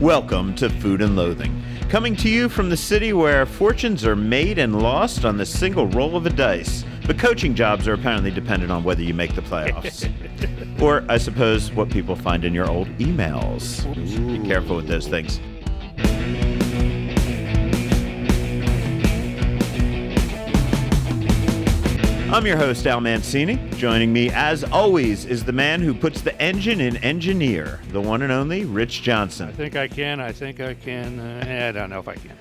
Welcome to Food and Loathing, coming to you from the city where fortunes are made and lost on the single roll of a dice. But coaching jobs are apparently dependent on whether you make the playoffs. or, I suppose, what people find in your old emails. Be careful with those things. I'm your host, Al Mancini. Joining me, as always, is the man who puts the engine in engineer, the one and only Rich Johnson. I think I can. I think I can. Uh, I don't know if I can.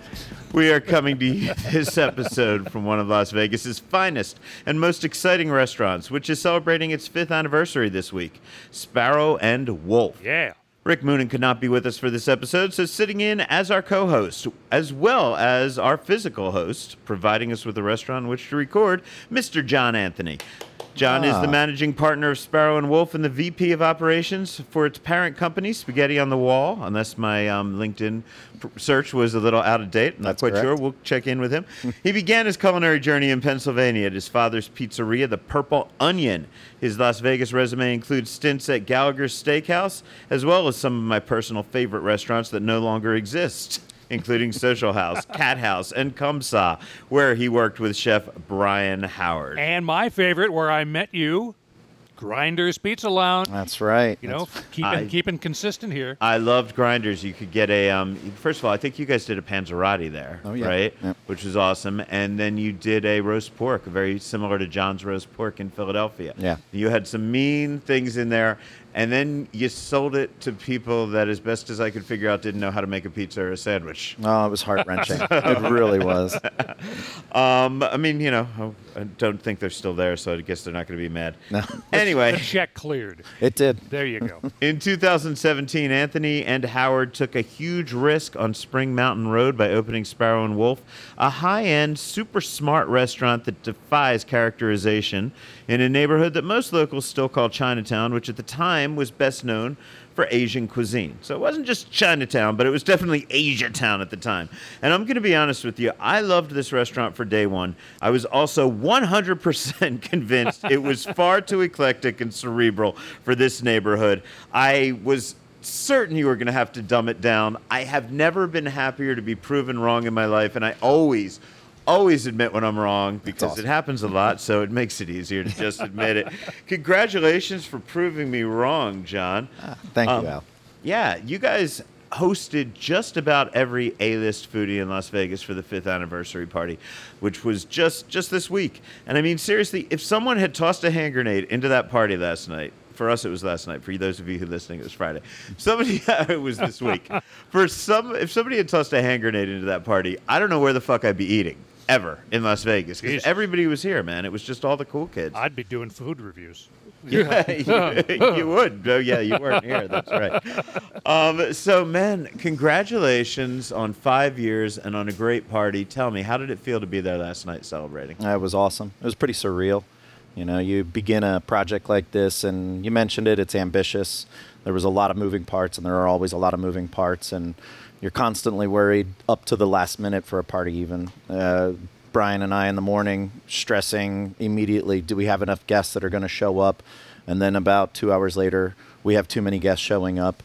We are coming to you this episode from one of Las Vegas's finest and most exciting restaurants, which is celebrating its fifth anniversary this week Sparrow and Wolf. Yeah. Rick Moonen could not be with us for this episode, so sitting in as our co host, as well as our physical host, providing us with a restaurant in which to record, Mr. John Anthony. John is the Ah. managing partner of Sparrow and Wolf and the VP of operations for its parent company, Spaghetti on the Wall. Unless my um, LinkedIn pr- search was a little out of date, I'm not That's quite sure. We'll check in with him. he began his culinary journey in Pennsylvania at his father's pizzeria, the Purple Onion. His Las Vegas resume includes stints at Gallagher's Steakhouse, as well as some of my personal favorite restaurants that no longer exist. Including Social House, Cat House, and Comme Ça, where he worked with chef Brian Howard. And my favorite, where I met you, Grinders Pizza Lounge. That's right. You know, keeping I- keeping consistent here. I loved grinders. You could get a um, first of all, I think you guys did a panzerotti there, Oh, yeah. right? Yep. Which was awesome. And then you did a roast pork, very similar to John's roast pork in Philadelphia. Yeah. You had some mean things in there, and then you sold it to people that, as best as I could figure out, didn't know how to make a pizza or a sandwich. Oh, it was heart wrenching. it really was. Um, I mean, you know, I don't think they're still there, so I guess they're not going to be mad. No. Anyway. Check cleared. It did. There you go. In 2017, Anthony and Howard took a huge risk on Spring Mountain Road by opening Sparrow and Wolf, a high end, super smart restaurant that defies characterization in a neighborhood that most locals still call Chinatown, which at the time was best known for Asian cuisine. So it wasn't just Chinatown, but it was definitely Asia Town at the time. And I'm going to be honest with you, I loved this restaurant for day one. I was also 100% convinced it was far too eclectic and cerebral for this neighborhood. I was certain you were going to have to dumb it down. I have never been happier to be proven wrong in my life, and I always. Always admit when I'm wrong because awesome. it happens a lot, so it makes it easier to just admit it. Congratulations for proving me wrong, John. Thank Um, you, Al. Yeah, you guys hosted just about every A-list foodie in Las Vegas for the fifth anniversary party, which was just just this week. And I mean, seriously, if someone had tossed a hand grenade into that party last night. For us, it was last night. For those of you who are listening, it was Friday. Somebody, it was this week. For some, if somebody had tossed a hand grenade into that party, I don't know where the fuck I'd be eating ever in Las Vegas because everybody was here, man. It was just all the cool kids. I'd be doing food reviews. Yeah, you, you would. Oh, yeah, you weren't here. That's right. Um, so, man, congratulations on five years and on a great party. Tell me, how did it feel to be there last night celebrating? Uh, It was awesome. It was pretty surreal. You know, you begin a project like this, and you mentioned it, it's ambitious. There was a lot of moving parts, and there are always a lot of moving parts, and you're constantly worried up to the last minute for a party, even. Uh, Brian and I in the morning stressing immediately do we have enough guests that are going to show up? And then about two hours later, we have too many guests showing up.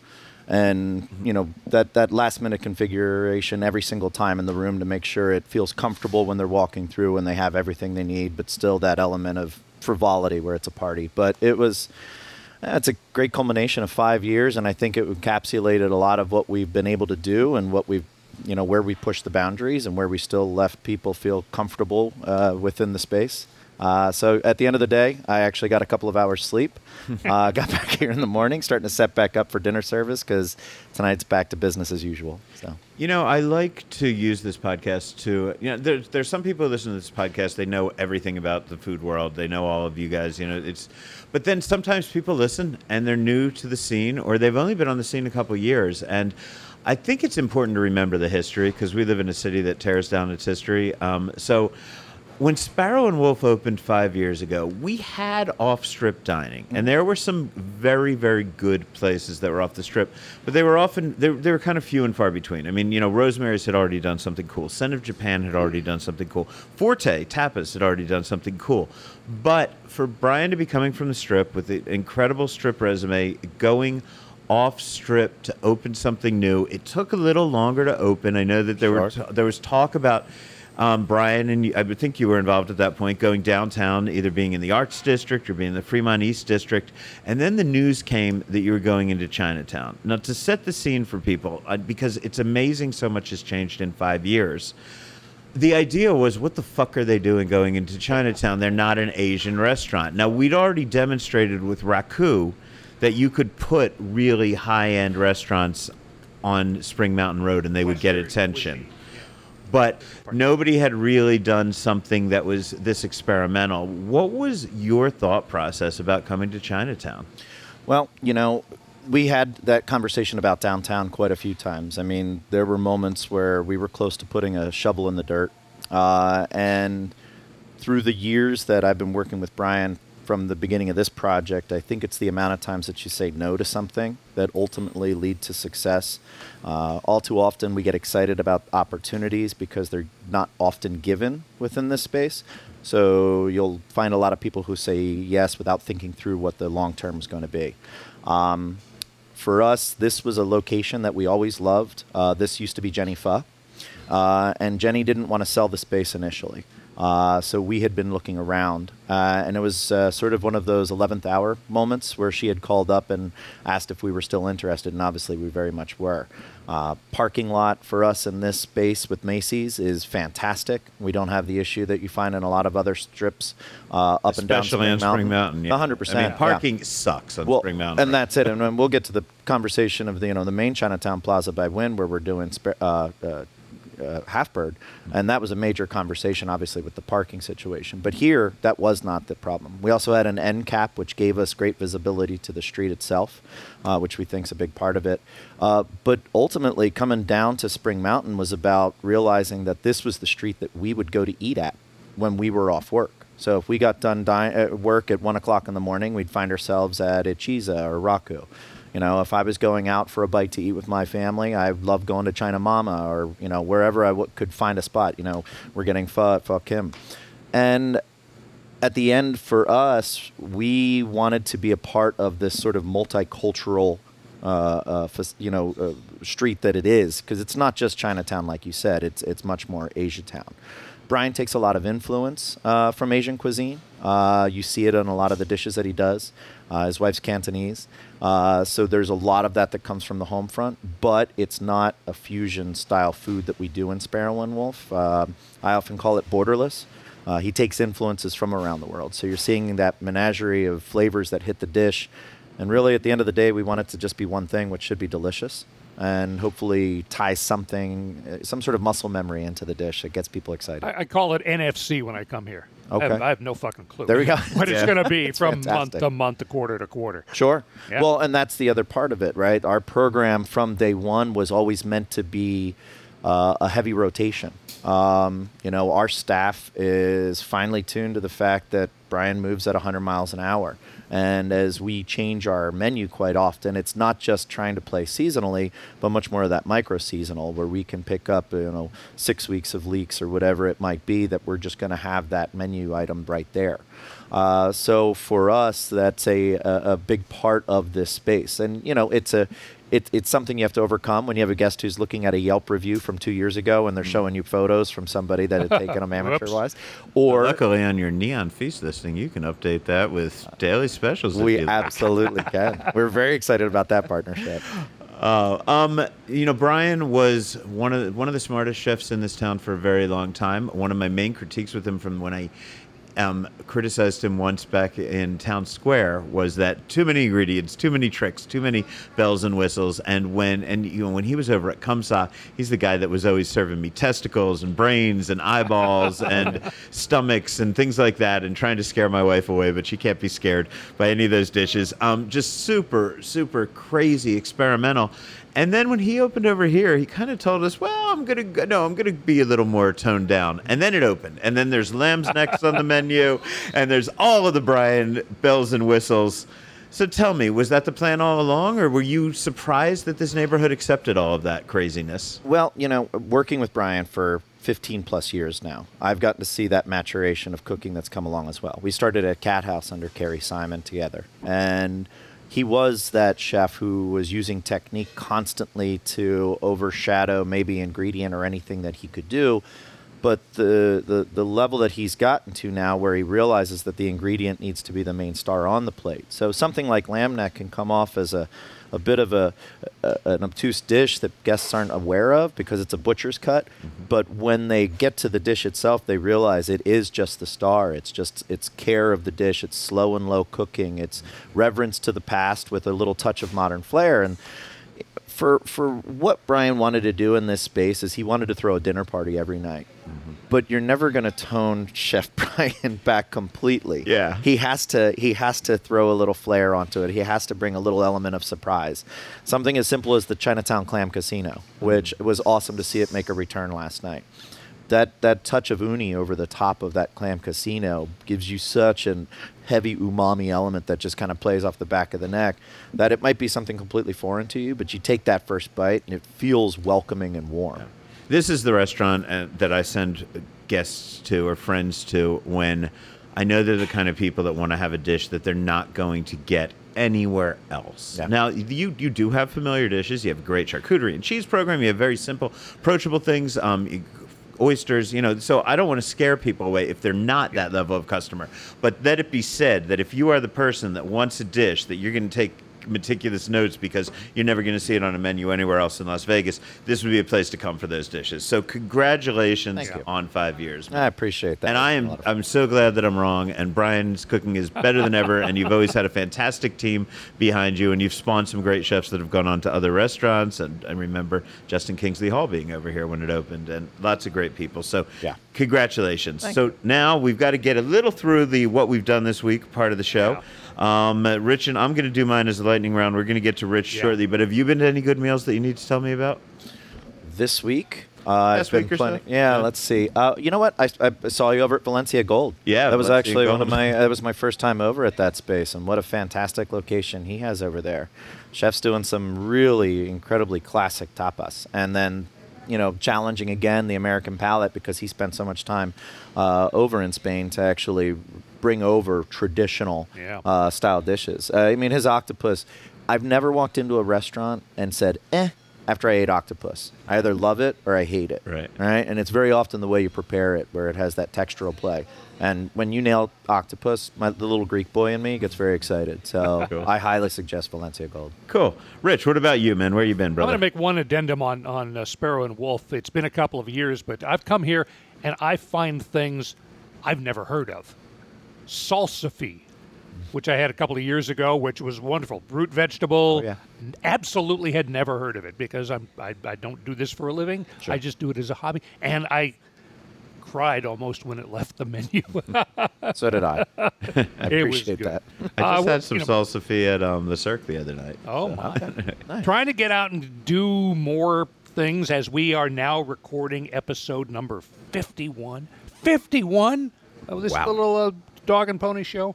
And, you know, that, that last minute configuration every single time in the room to make sure it feels comfortable when they're walking through and they have everything they need, but still that element of frivolity where it's a party. But it was, it's a great culmination of five years, and I think it encapsulated a lot of what we've been able to do and what we've, you know, where we pushed the boundaries and where we still left people feel comfortable uh, within the space. Uh, so at the end of the day, I actually got a couple of hours sleep. uh, got back here in the morning, starting to set back up for dinner service because tonight's back to business as usual. So You know, I like to use this podcast to, you know, there's, there's some people who listen to this podcast, they know everything about the food world. They know all of you guys, you know, it's, but then sometimes people listen and they're new to the scene or they've only been on the scene a couple years. And I think it's important to remember the history because we live in a city that tears down its history. Um, so, when Sparrow and Wolf opened five years ago, we had off strip dining, and there were some very, very good places that were off the strip, but they were often they, they were kind of few and far between. I mean, you know, Rosemary's had already done something cool, Sen of Japan had already done something cool, Forte Tapas had already done something cool, but for Brian to be coming from the strip with the incredible strip resume, going off strip to open something new. It took a little longer to open. I know that there were t- there was talk about um, Brian and you, I would think you were involved at that point, going downtown, either being in the Arts District or being in the Fremont East District, and then the news came that you were going into Chinatown. Now, to set the scene for people, uh, because it's amazing so much has changed in five years. The idea was, what the fuck are they doing going into Chinatown? They're not an Asian restaurant. Now, we'd already demonstrated with Raku that you could put really high end restaurants on Spring Mountain Road and they would get attention but nobody had really done something that was this experimental. What was your thought process about coming to Chinatown? Well, you know, we had that conversation about downtown quite a few times. I mean, there were moments where we were close to putting a shovel in the dirt. Uh, and through the years that I've been working with Brian from the beginning of this project, I think it's the amount of times that you say no to something that ultimately lead to success. Uh, all too often, we get excited about opportunities because they're not often given within this space. So you'll find a lot of people who say yes without thinking through what the long term is going to be. Um, for us, this was a location that we always loved. Uh, this used to be Jenny Pho, uh, and Jenny didn't want to sell the space initially. Uh, so we had been looking around, uh, and it was uh, sort of one of those 11th hour moments where she had called up and asked if we were still interested, and obviously we very much were. Uh, parking lot for us in this space with Macy's is fantastic. We don't have the issue that you find in a lot of other strips uh, up and down Especially on Spring Mountain. yeah. 100%. I mean, yeah. parking sucks on Well, Spring Mountain. and that's it. And we'll get to the conversation of the you know the main Chinatown Plaza by Wynn where we're doing spa- uh, uh, uh, Half Bird, and that was a major conversation, obviously with the parking situation. But here, that was not the problem. We also had an end cap, which gave us great visibility to the street itself, uh, which we think is a big part of it. Uh, but ultimately, coming down to Spring Mountain was about realizing that this was the street that we would go to eat at when we were off work. So if we got done di- uh, work at one o'clock in the morning, we'd find ourselves at Ichiza or Raku. You know, if I was going out for a bite to eat with my family, I love going to China Mama or you know wherever I w- could find a spot. You know, we're getting pho at Pho Kim, and at the end for us, we wanted to be a part of this sort of multicultural, uh, uh, you know, uh, street that it is because it's not just Chinatown, like you said. It's it's much more Asia Town. Brian takes a lot of influence uh, from Asian cuisine. Uh, you see it in a lot of the dishes that he does. Uh, his wife's Cantonese, uh, so there's a lot of that that comes from the home front. But it's not a fusion style food that we do in Sparrow and Wolf. Uh, I often call it borderless. Uh, he takes influences from around the world. So you're seeing that menagerie of flavors that hit the dish. And really, at the end of the day, we want it to just be one thing, which should be delicious and hopefully tie something, uh, some sort of muscle memory into the dish that gets people excited. I, I call it NFC when I come here. I have, Okay. I have no fucking clue. There we go. What it's going to be from month to month, to quarter to quarter. Sure. Yeah. Well, and that's the other part of it, right? Our program from day one was always meant to be uh, a heavy rotation. Um, you know, our staff is finely tuned to the fact that Brian moves at 100 miles an hour. And as we change our menu quite often, it's not just trying to play seasonally, but much more of that micro seasonal where we can pick up, you know, six weeks of leeks or whatever it might be that we're just going to have that menu item right there. Uh, so for us, that's a, a, a big part of this space. And, you know, it's a, it, it's something you have to overcome when you have a guest who's looking at a Yelp review from two years ago and they're showing you photos from somebody that had taken them amateur wise. Or Luckily, on your Neon Feast listing, you can update that with daily specials. we like. absolutely can. We're very excited about that partnership. Uh, um, you know, Brian was one of the, one of the smartest chefs in this town for a very long time. One of my main critiques with him from when I um, criticized him once back in Town Square was that too many ingredients, too many tricks, too many bells and whistles. And when and you know when he was over at Comme Ça, he's the guy that was always serving me testicles and brains and eyeballs and stomachs and things like that, and trying to scare my wife away, but she can't be scared by any of those dishes. Um, just super, super crazy experimental. And then when he opened over here, he kind of told us, "Well, I'm gonna go- no, I'm gonna be a little more toned down." And then it opened, and then there's lamb's necks on the menu, and there's all of the Brian bells and whistles. So tell me, was that the plan all along, or were you surprised that this neighborhood accepted all of that craziness? Well, you know, working with Brian for 15 plus years now, I've gotten to see that maturation of cooking that's come along as well. We started at Cat House under Kerry Simon together, and he was that chef who was using technique constantly to overshadow maybe ingredient or anything that he could do. But the, the, the level that he's gotten to now, where he realizes that the ingredient needs to be the main star on the plate. So something like lamb neck can come off as a, a bit of a, a an obtuse dish that guests aren't aware of because it's a butcher's cut. Mm-hmm. But when they get to the dish itself, they realize it is just the star. It's just it's care of the dish. It's slow and low cooking. It's reverence to the past with a little touch of modern flair. And for for what Brian wanted to do in this space is he wanted to throw a dinner party every night. Mm-hmm. But you're never going to tone Chef Brian back completely. Yeah. He has to he has to throw a little flair onto it. He has to bring a little element of surprise. Something as simple as the Chinatown Clam Casino, mm-hmm. which was awesome to see it make a return last night. That that touch of uni over the top of that clam casino gives you such an heavy umami element that just kind of plays off the back of the neck that it might be something completely foreign to you, but you take that first bite and it feels welcoming and warm. This is the restaurant uh, that I send guests to or friends to when I know they're the kind of people that want to have a dish that they're not going to get anywhere else. Yeah. Now, you you do have familiar dishes. You have a great charcuterie and cheese program. You have very simple, approachable things. Um, you- oysters, you know. So I don't want to scare people away if they're not that level of customer. But let it be said that if you are the person that wants a dish that you're going to take meticulous notes because you're never going to see it on a menu anywhere else in Las Vegas, this would be a place to come for those dishes. So congratulations on five years. man. I appreciate that. And I am lot of fun. I'm so glad that I'm wrong. And Brian's cooking is better than ever. And you've always had a fantastic team behind you. And you've spawned some great chefs that have gone on to other restaurants. And I remember Justin Kingsley Hall being over here when it opened, and lots of great people. So Yeah. congratulations. Thank so now we've got to get a little through the what we've done this week part of the show. Um, Rich and I'm going to do mine as a lightning round. We're going to get to Rich Yeah. shortly. But have you been to any good meals that you need to tell me about? this week. Uh, Last week or so? Yeah, Yeah. let's see. Uh, you know what? I, I saw you over at Valencia Gold. Yeah, that was Valencia actually one of my. That was my first time over at that space, and what a fantastic location he has over there. Chef's doing some really incredibly classic tapas, and then you know challenging again the American palate because he spent so much time uh, over in Spain to actually bring over traditional Yeah. uh, style dishes. Uh, I mean, his octopus. I've never walked into a restaurant and said, "eh." After I ate octopus, I either love it or I hate it. Right. Right. And it's very often the way you prepare it, where it has that textural play. And when you nail octopus, my the little Greek boy in me gets very excited. So Cool. I highly suggest Valencia Gold. Cool. Rich, what about you, man? Where you been, brother? I'm going to make one addendum on on uh, Sparrow and Wolf. It's been a couple of years, but I've come here and I find things I've never heard of. Salsify, which I had a couple of years ago, which was wonderful. Root vegetable. Oh, yeah. Absolutely had never heard of it because I'm I, I don't do this for a living. I just do it as a hobby, and I cried almost when it left the menu. So did I. I appreciate good. that. I Uh, just well, had some you know- salsa at um, the Cirque the other night. Oh my! Trying to get out and do more things as we are now recording episode number fifty-one. Fifty-one of this Wow. little uh, dog and pony show.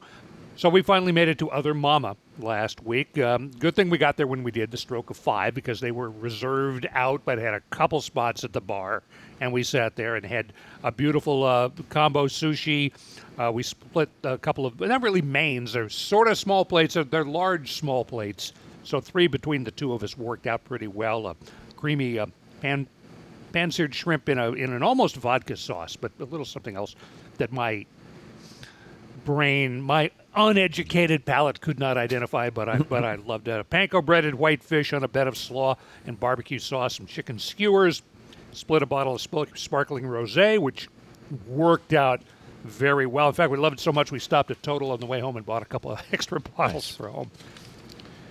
So we finally made it to Other Mama last week. Um, good thing we got there when we did the stroke of five because they were reserved out, but had a couple spots at the bar, and we sat there and had a beautiful uh, combo sushi. Uh, we split a couple of not really mains; they're sort of small plates. They're, they're large small plates. So three between the two of us worked out pretty well. A creamy uh, pan pan-seared shrimp in a in an almost vodka sauce, but a little something else that my brain, my uneducated palate could not identify, but I but I loved it. A panko breaded white fish on a bed of slaw and barbecue sauce, some chicken skewers, split a bottle of sparkling rosé, which worked out very well. In fact, we loved it so much we stopped at Total on the way home and bought a couple of extra bottles for home.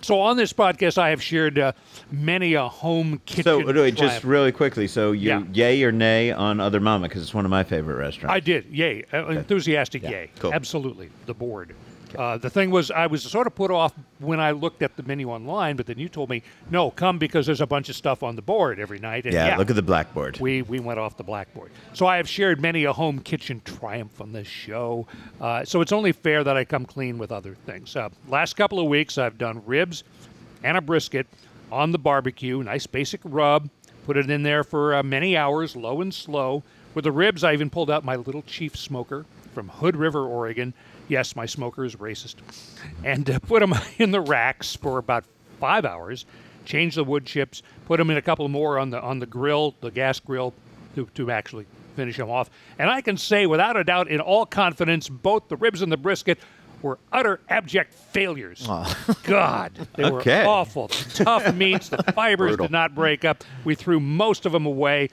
So on this podcast, I have shared uh, many a home kitchen. So, wait, just really quickly. So, you Yeah. yay or nay on Other Mama? Because it's one of my favorite restaurants. I did. Yay. Uh, Enthusiastic yay. cool. Absolutely. The board. Uh, the thing was, I was sort of put off when I looked at the menu online, but then you told me, no, come because there's a bunch of stuff on the board every night. And yeah, look at the blackboard. we, we went off the blackboard. So I have shared many a home kitchen triumph on this show. Uh, so it's only fair that I come clean with other things. Uh, last couple of weeks, I've done ribs and a brisket on the barbecue, nice basic rub. Put it in there for uh, many hours, low and slow. With the ribs, I even pulled out my little Chief smoker from Hood River, Oregon, Yes, my smoker is racist. And uh, put them in the racks for about five hours. Change the wood chips. Put them in a couple more on the on the grill, the gas grill, to, to actually finish them off. And I can say without a doubt, in all confidence, both the ribs and the brisket were utter abject failures. God, they Okay. were awful. Tough meats. The fibers Brutal. did not break up. We threw most of them away.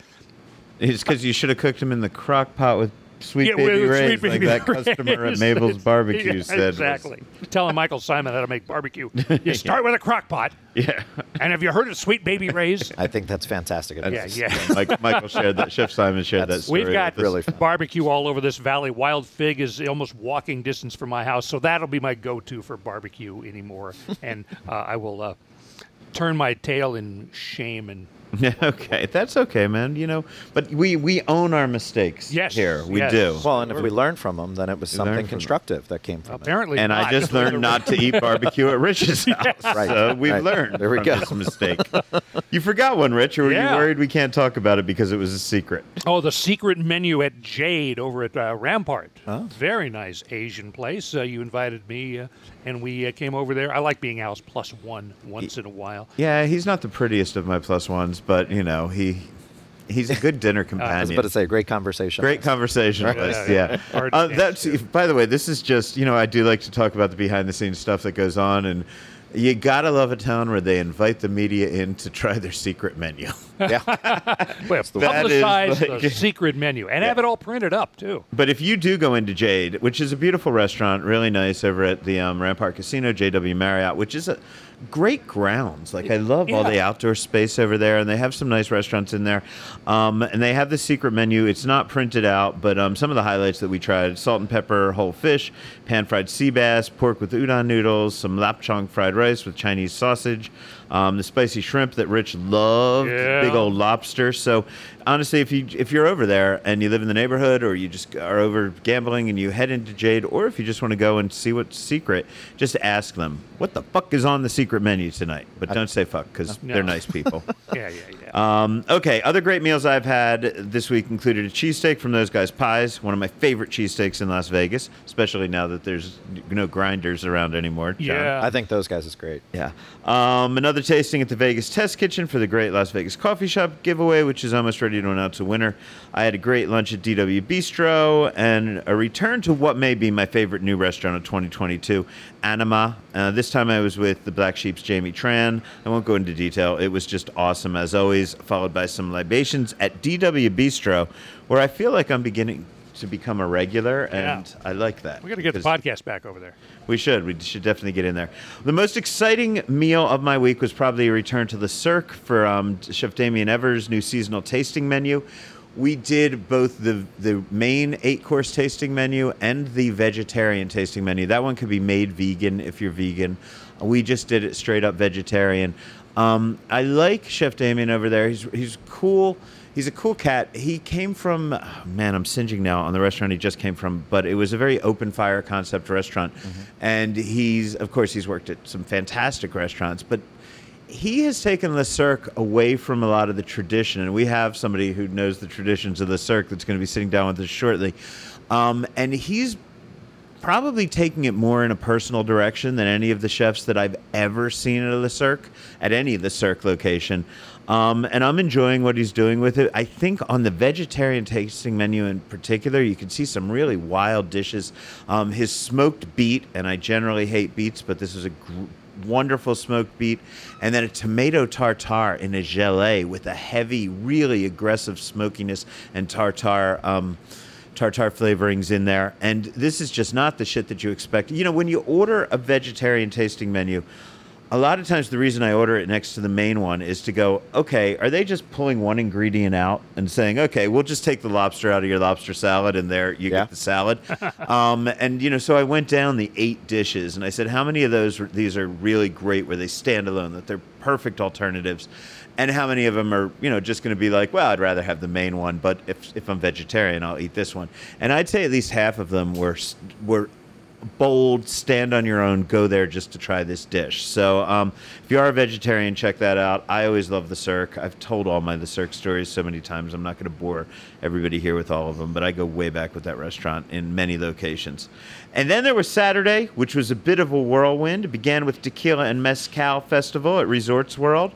It's because you should have cooked them in the crock pot with sweet Yeah, baby with rays, Sweet like Baby that customer at Mabel's Barbecue Yeah, said. was- Exactly. Telling Michael Symon how to make barbecue. You start with a crock pot. yeah. And have you heard of Sweet Baby Ray's? I think that's fantastic. Yeah, advice. yeah. Mike, Michael shared that. Chef Symon shared that story. We've got really barbecue all over this valley. Wild Fig is almost walking distance from my house, so that'll be my go-to for barbecue anymore. and uh, I will uh, turn my tail in shame and Yeah, okay, that's okay, man. You know, but we we own our mistakes. Yes, here we yes. do. Well, and if we learn from them, then it was something from them. constructive that came from it. apparently. and I just learned not to eat barbecue at Rich's house. Right, So we've right. learned There we from go. this mistake. you forgot one, Rich, or were Yeah. you worried we can't talk about it because it was a secret? Oh, the secret menu at Jade over at uh, Rampart. Oh. Very nice Asian place. Uh, you invited me, uh, and we uh, came over there. I like being Al's plus one once in a while. Yeah, he's not the prettiest of my plus ones, but you know he he's a good dinner companion. I was about to say, great conversation. Great conversationalist, Yeah, yeah. hard to Uh, that's by the way. This is just you know I do like to talk about the behind the scenes stuff that goes on, and you gotta love a town where they invite the media in to try their secret menu. Yeah. Well, That is publicize the secret menu and have it all printed up too. But if you do go into Jade, which is a beautiful restaurant, really nice over at the um, Rampart Casino, JW Marriott, which is a great grounds. Like I love all the outdoor space over there, and they have some nice restaurants in there. Um, and they have the secret menu. It's not printed out, but um, some of the highlights that we tried: salt and pepper whole fish, pan fried sea bass, pork with udon noodles, some lapchang fried rice with Chinese sausage. Um, the spicy shrimp that Rich loved, Yeah. big old lobster. So honestly, if you if you're over there and you live in the neighborhood, or you just are over gambling and you head into Jade, or if you just want to go and see what's secret, just ask them what the fuck is on the secret menu tonight. But don't say fuck because No. they're nice people. Yeah, yeah, yeah. Um, okay, other great meals I've had this week included a cheesesteak from those guys' pies, one of my favorite cheesesteaks in Las Vegas, especially now that there's no grinders around anymore. John. yeah. I think those guys is great. Yeah. Um, another tasting at the Vegas Test Kitchen for the Great Las Vegas Coffee Shop giveaway, which is almost ready to announce a winner. I had a great lunch at DW Bistro and a return to what may be my favorite new restaurant of 2022, Anima. Uh, this time I was with the Black Sheep's Jamie Tran. I won't go into detail. It was just awesome, as always, followed by some libations at DW Bistro, where I feel like I'm beginning to become a regular, and I like that. we got to get the podcast back over there. we should. We should definitely get in there. The most exciting meal of my week was probably a return to the Cirque for um, Chef Damien Evers' new seasonal tasting menu. We did both the the main eight course tasting menu and the vegetarian tasting menu. That one could be made vegan if you're vegan. We just did it straight up vegetarian. Um, I like Chef Damien over there. He's he's cool. He's a cool cat. He came from, oh, man, I'm singeing now on the restaurant he just came from, but it was a very open fire concept restaurant. And he's, of course, he's worked at some fantastic restaurants, but he has taken Le Cirque away from a lot of the tradition. And we have somebody who knows the traditions of the Cirque that's going to be sitting down with us shortly. Um, and he's probably taking it more in a personal direction than any of the chefs that I've ever seen at the Cirque, at any of the Cirque location. Um, and I'm enjoying what he's doing with it. I think on the vegetarian tasting menu in particular, you can see some really wild dishes. Um, his smoked beet, and I generally hate beets, but this is a gr- wonderful smoked beet, and then a tomato tartare in a gelée with a heavy, really aggressive smokiness and tartare. Um, tartar flavorings in there. And this is just not the shit that you expect. You know, when you order a vegetarian tasting menu, a lot of times the reason I order it next to the main one is to go, okay, are they just pulling one ingredient out and saying, okay, we'll just take the lobster out of your lobster salad and there you Yeah. get the salad. um, and, you know, so I went down the eight dishes and I said, how many of those, these are really great where they stand alone, that they're perfect alternatives? And how many of them are you know just going to be like well i'd rather have the main one but if, if i'm vegetarian i'll eat this one and i'd say at least half of them were were bold, stand on your own, go there just to try this dish. So um, if you are a vegetarian, check that out. I always love the Cirque. I've told all my the Cirque stories so many times. I'm not going to bore everybody here with all of them, but I go way back with that restaurant in many locations. And then there was Saturday, which was a bit of a whirlwind. It began with Tequila and Mezcal Festival at Resorts World.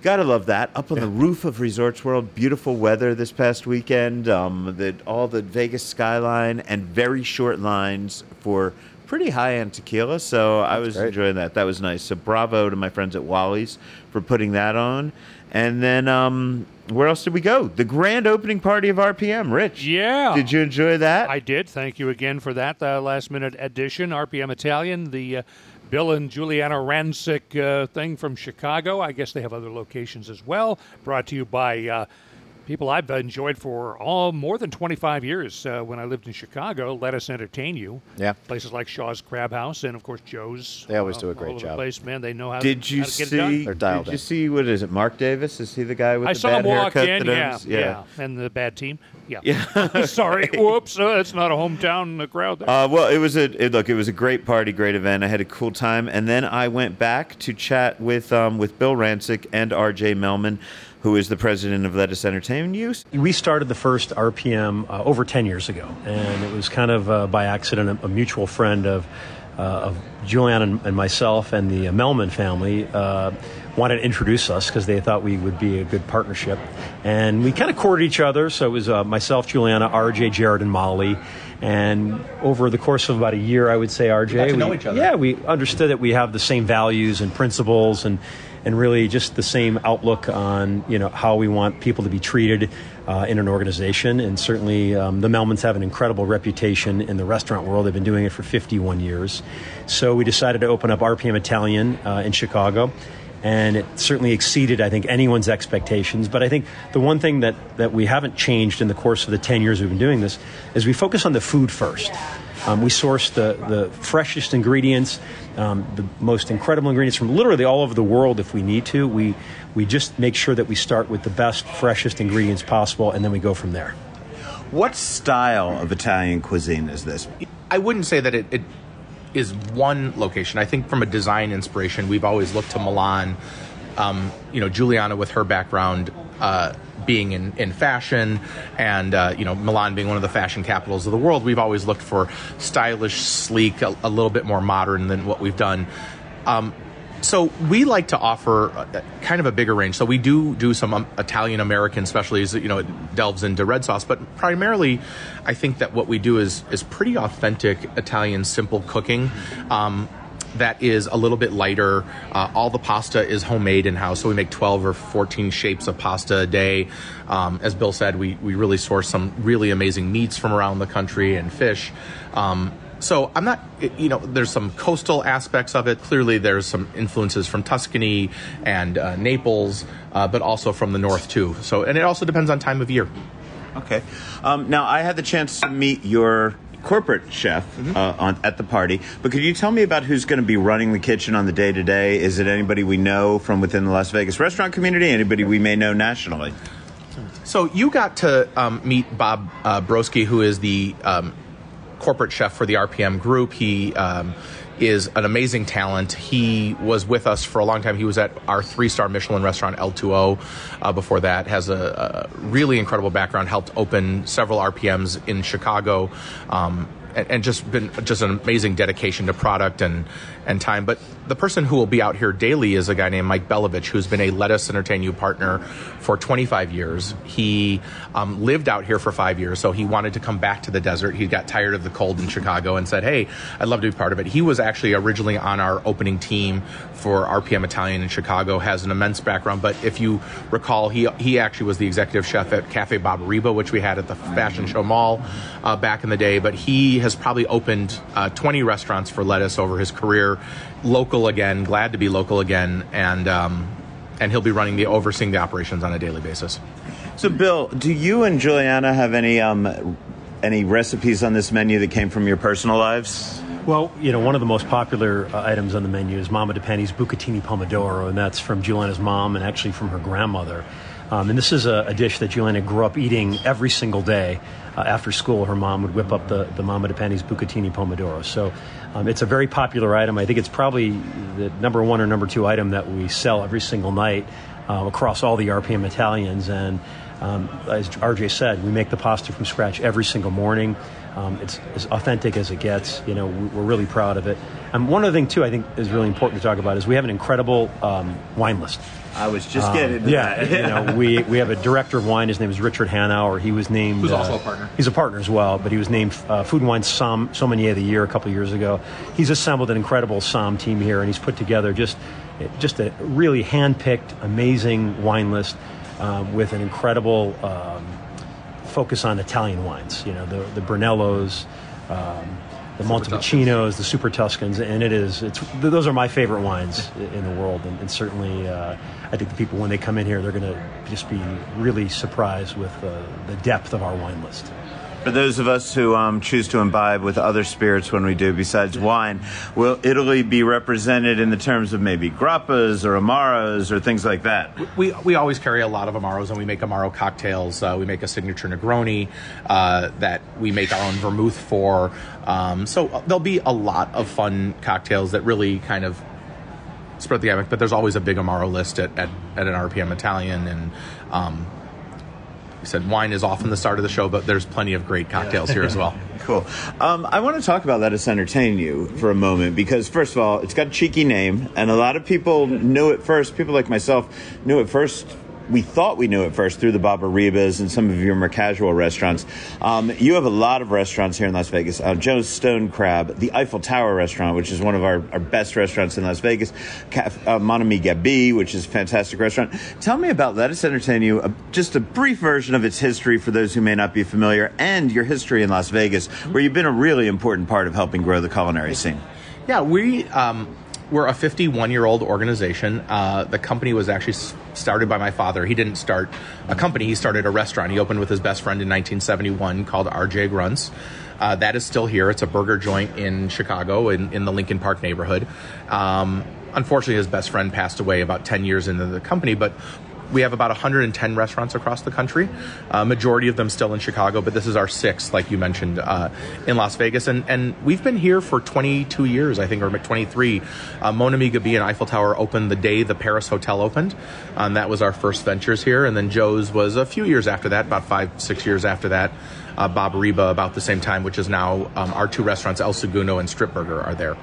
Gotta love that. Up on the roof of Resorts World, beautiful weather this past weekend. Um, the, all the Vegas skyline and very short lines for pretty high end tequila. So I was great. enjoying that. That was nice. So bravo to my friends at Wally's for putting that on. And then um, where else did we go? The grand opening party of RPM. Rich, Yeah. did you enjoy that? I did. Thank you again for that uh, last minute addition. RPM Italian, the uh, Bill and Juliana Rancic uh, thing from Chicago. I guess they have other locations as well. Brought to you by uh, people I've enjoyed for all more than 25 years. Uh, when I lived in Chicago, Lettuce Entertain You. Yeah. Places like Shaw's Crab House and of course Joe's. They always uh, do a great all over the job. Place, man, they know how. Did you how to get it done. see? They're dialed Did you in. see what is it? Mark Davis? Is he the guy with I the saw bad him walk haircut? in, that yeah, yeah, and the bad team, yeah. Yeah. Sorry, whoops, uh, it's not a hometown uh, crowd there. Uh, well, it was a it, look. It was a great party, great event. I had a cool time, and then I went back to chat with um, with Bill Rancic and R.J. Melman, who is the president of Lettuce Entertain You. We started the first RPM uh, over 10 years ago, and it was kind of uh, by accident a, a mutual friend of, uh, of Julian and, and myself and the Melman family uh, wanted to introduce us because they thought we would be a good partnership. And we kind of courted each other, so it was uh, myself, Juliana, RJ, Jared, and Molly. And over the course of about a year, I would say, RJ, got to know each other. Yeah, we understood that we have the same values and principles and and really just the same outlook on you know how we want people to be treated uh, in an organization. And certainly um, the Melmans have an incredible reputation in the restaurant world. They've been doing it for 51 years. So we decided to open up RPM Italian uh, in Chicago and it certainly exceeded I think anyone's expectations. But I think the one thing that that we haven't changed in the course of the 10 years we've been doing this is we focus on the food first um, we source the, the freshest ingredients, um, the most incredible ingredients from literally all over the world if we need to. We, we just make sure that we start with the best, freshest ingredients possible, and then we go from there. What style of Italian cuisine is this? I wouldn't say that it, it is one location. I think from a design inspiration, we've always looked to Milan. Um, you know, Juliana with her background uh, being in, in fashion, and uh, you know, Milan being one of the fashion capitals of the world, we've always looked for stylish, sleek, a, a little bit more modern than what we've done. Um, so we like to offer uh, kind of a bigger range. So we do do some um, Italian American specialties. You know, it delves into red sauce, but primarily, I think that what we do is is pretty authentic Italian simple cooking. Um, that is a little bit lighter. Uh, all the pasta is homemade in house, so we make 12 or 14 shapes of pasta a day. Um, as Bill said, we, we really source some really amazing meats from around the country and fish. Um, so I'm not, you know, there's some coastal aspects of it. Clearly, there's some influences from Tuscany and uh, Naples, uh, but also from the north too. So, and it also depends on time of year. Okay. Um, now, I had the chance to meet your corporate chef Mm-hmm. uh, on, at the party, but could you tell me about who's going to be running the kitchen on the day to day? Is it anybody we know from within the Las Vegas restaurant community? Anybody we may know nationally? So you got to um, meet Bob uh, Broskey, who is the um, corporate chef for the RPM group. He um, is an amazing talent. He was with us for a long time. He was at our three-star Michelin restaurant L2O uh, before that. Has a, a really incredible background. Helped open several RPMs in Chicago. Um, and, and just been just an amazing dedication to product and and time. But the person who will be out here daily is a guy named Mike Belovich, who's been a Lettuce Entertain You partner for 25 years. He um, lived out here for five years, so he wanted to come back to the desert. He got tired of the cold in Chicago and said, "Hey, I'd love to be part of it." He was actually originally on our opening team for RPM Italian in Chicago. Has an immense background, but if you recall, he he actually was the executive chef at Cafe Ba-Ba-Reeba, which we had at the Fashion Show Mall uh, back in the day. But he has probably opened uh, 20 restaurants for lettuce over his career. Local again, glad to be local again, and um, and he'll be running the overseeing the operations on a daily basis. So, Bill, do you and Juliana have any um, any recipes on this menu that came from your personal lives? Well, you know, one of the most popular uh, items on the menu is Mama DePandi's Bucatini Pomodoro, and that's from Juliana's mom and actually from her grandmother. Um, and this is a, a dish that Juliana grew up eating every single day. Uh, after school, her mom would whip up the, the Mama DePandi's bucatini pomodoro. So um, it's a very popular item. I think it's probably the number one or number two item that we sell every single night uh, across all the RPM Italians. And um, as RJ said, we make the pasta from scratch every single morning. Um, it's as authentic as it gets. You know, we're really proud of it. And one other thing too, I think is really important to talk about is we have an incredible um, wine list. I was just getting to Yeah, that. you know, we, we have a director of wine. His name is Richard Hanauer. He was named. Who's uh, also a partner. He's a partner as well, but he was named uh, Food and Wine Som, Sommelier of the Year a couple of years ago. He's assembled an incredible Som team here, and he's put together just just a really hand-picked, amazing wine list um, with an incredible um, focus on Italian wines. You know, the the Brunellos. Um, the Montepulcianos, the Super Tuscans, and it is. It's th- those are my favorite wines in the world, and, and certainly, uh, I think the people when they come in here, they're going to just be really surprised with uh, the depth of our wine list. For those of us who um, choose to imbibe with other spirits when we do besides wine, will Italy be represented in the terms of maybe grappas or amaros or things like that? we, we always carry a lot of amaros and we make amaro cocktails uh, we make a signature negroni uh, that we make our own vermouth for um, so uh, there'll be a lot of fun cocktails that really kind of spread the gamut but there's always a big amaro list at, at, at an rpm italian and um, I said wine is often the start of the show but there's plenty of great cocktails here as well Cool. Um, I want to talk about Lettuce Entertain You for a moment because, first of all, it's got a cheeky name, and a lot of people knew it first. People like myself knew it first. We thought we knew it first through the Baba and some of your more casual restaurants. Um, you have a lot of restaurants here in Las Vegas. Uh, Joe's Stone Crab, the Eiffel Tower restaurant, which is one of our, our best restaurants in Las Vegas. Caf- uh, Mon Ami Gabi, which is a fantastic restaurant. Tell me about Lettuce Entertain You, uh, just a brief version of its history for those who may not be familiar, and your history in Las Vegas, where you've been a really important part of helping grow the culinary scene. Yeah, we um, we're a 51 year old organization. Uh, the company was actually started by my father. He didn't start a company; he started a restaurant. He opened with his best friend in 1971 called RJ Grunts. Uh, that is still here. It's a burger joint in Chicago, in, in the Lincoln Park neighborhood. Um, unfortunately, his best friend passed away about 10 years into the company, but we have about 110 restaurants across the country. Uh, majority of them still in Chicago, but this is our sixth, like you mentioned, uh, in Las Vegas. And, and we've been here for 22 years, I think, or 23. Uh, Mon Ami Gabi and Eiffel Tower opened the day the Paris Hotel opened. Um, that was our first ventures here. And then Joe's was a few years after that, about five, six years after that. Uh, Ba-Ba-Reeba about the same time, which is now um, our two restaurants, El Segundo and Strip Burger, are there.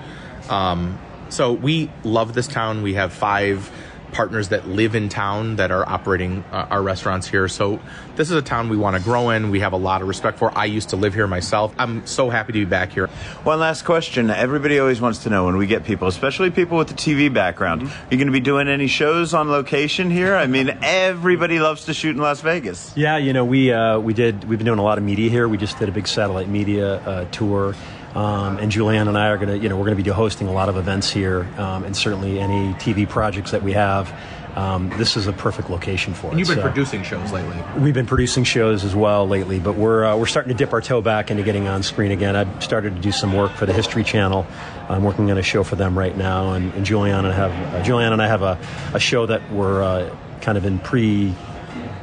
Um, so we love this town. We have five partners that live in town that are operating uh, our restaurants here. So this is a town we want to grow in. We have a lot of respect for. I used to live here myself. I'm so happy to be back here. One last question. Everybody always wants to know when we get people, especially people with the TV background, are you going to be doing any shows on location here? I mean, everybody loves to shoot in Las Vegas. Yeah, you know, we uh, we did. We've been doing a lot of media here. We just did a big satellite media uh, tour, um, and Julianne and I are gonna, you know, we're gonna be hosting a lot of events here, um, and certainly any TV projects that we have. Um, this is a perfect location for And it. you've been So- producing shows lately. We've been producing shows as well lately, but we're uh, we're starting to dip our toe back into getting on screen again. I've started to do some work for the History Channel. I'm working on a show for them right now, and, and Julianne and I have uh, Julianne and I have a, a show that we're uh, kind of in pre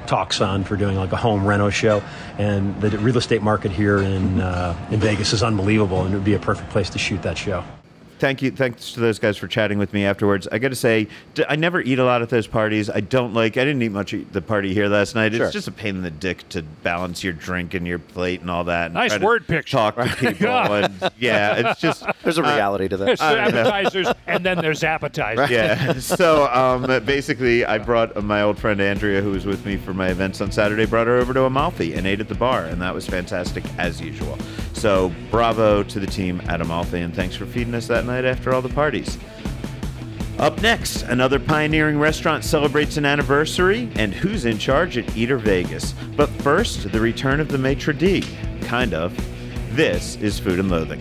talks on for doing like a home reno show. And the real estate market here in uh, in Vegas is unbelievable, and it would be a perfect place to shoot that show. Thank you. Thanks to those guys for chatting with me afterwards. I got to say, I never eat a lot at those parties. I don't like. I didn't eat much at the party here last night. Sure. It's just a pain in the dick to balance your drink and your plate and all that. and Nice word picture. Talk to people. and, yeah, it's just There's a reality to There's that. appetizers, and then there's appetizers. yeah. So um, basically, I brought my old friend Andrea, who was with me for my events on Saturday, brought her over to Amalfi and ate at the bar, and that was fantastic as usual. So bravo to the team at Amalfi, and thanks for feeding us that night after all the parties. Up next, another pioneering restaurant celebrates an anniversary, and who's in charge at Eater Vegas? But first, the return of the maitre d'. Kind of. This is Food and Loathing.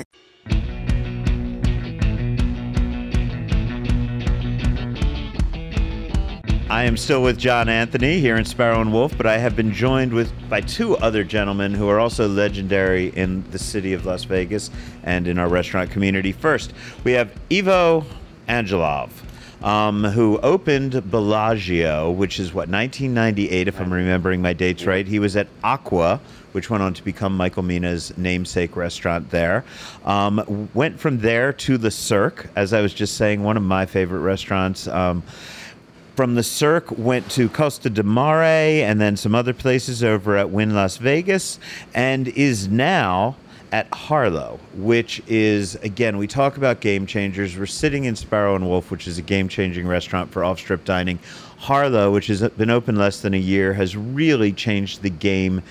I am still with John Anthony here in Sparrow and Wolf, but I have been joined with by two other gentlemen who are also legendary in the city of Las Vegas and in our restaurant community. First, we have Ivo Angelov. Um, who opened Bellagio, which is what 1998, if I'm remembering my dates right. He was at Aqua, which went on to become Michael Mina's namesake restaurant there. Um, went from there to the Cirque, as I was just saying, one of my favorite restaurants. Um, from the Cirque, went to Costa di Mare and then some other places over at Wynn Las Vegas, and is now at Harlow, which is, again, we talk about game changers. We're sitting in Sparrow and Wolf, which is a game changing restaurant for off strip dining. Harlow, which has been open less than a year, has really changed the game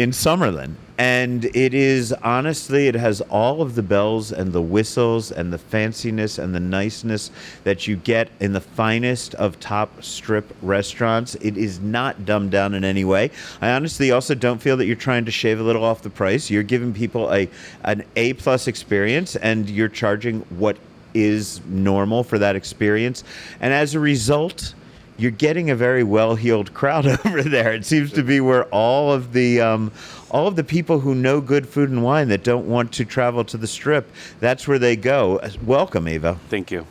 in Summerlin. And it is honestly, it has all of the bells and the whistles and the fanciness and the niceness that you get in the finest of top strip restaurants. It is not dumbed down in any way. I honestly also don't feel that you're trying to shave a little off the price. You're giving people a an A plus experience and you're charging what is normal for that experience. And as a result, you're getting a very well-heeled crowd over there. It seems to be where all of the um, all of the people who know good food and wine that don't want to travel to the strip, that's where they go. Welcome, Evo. Thank you.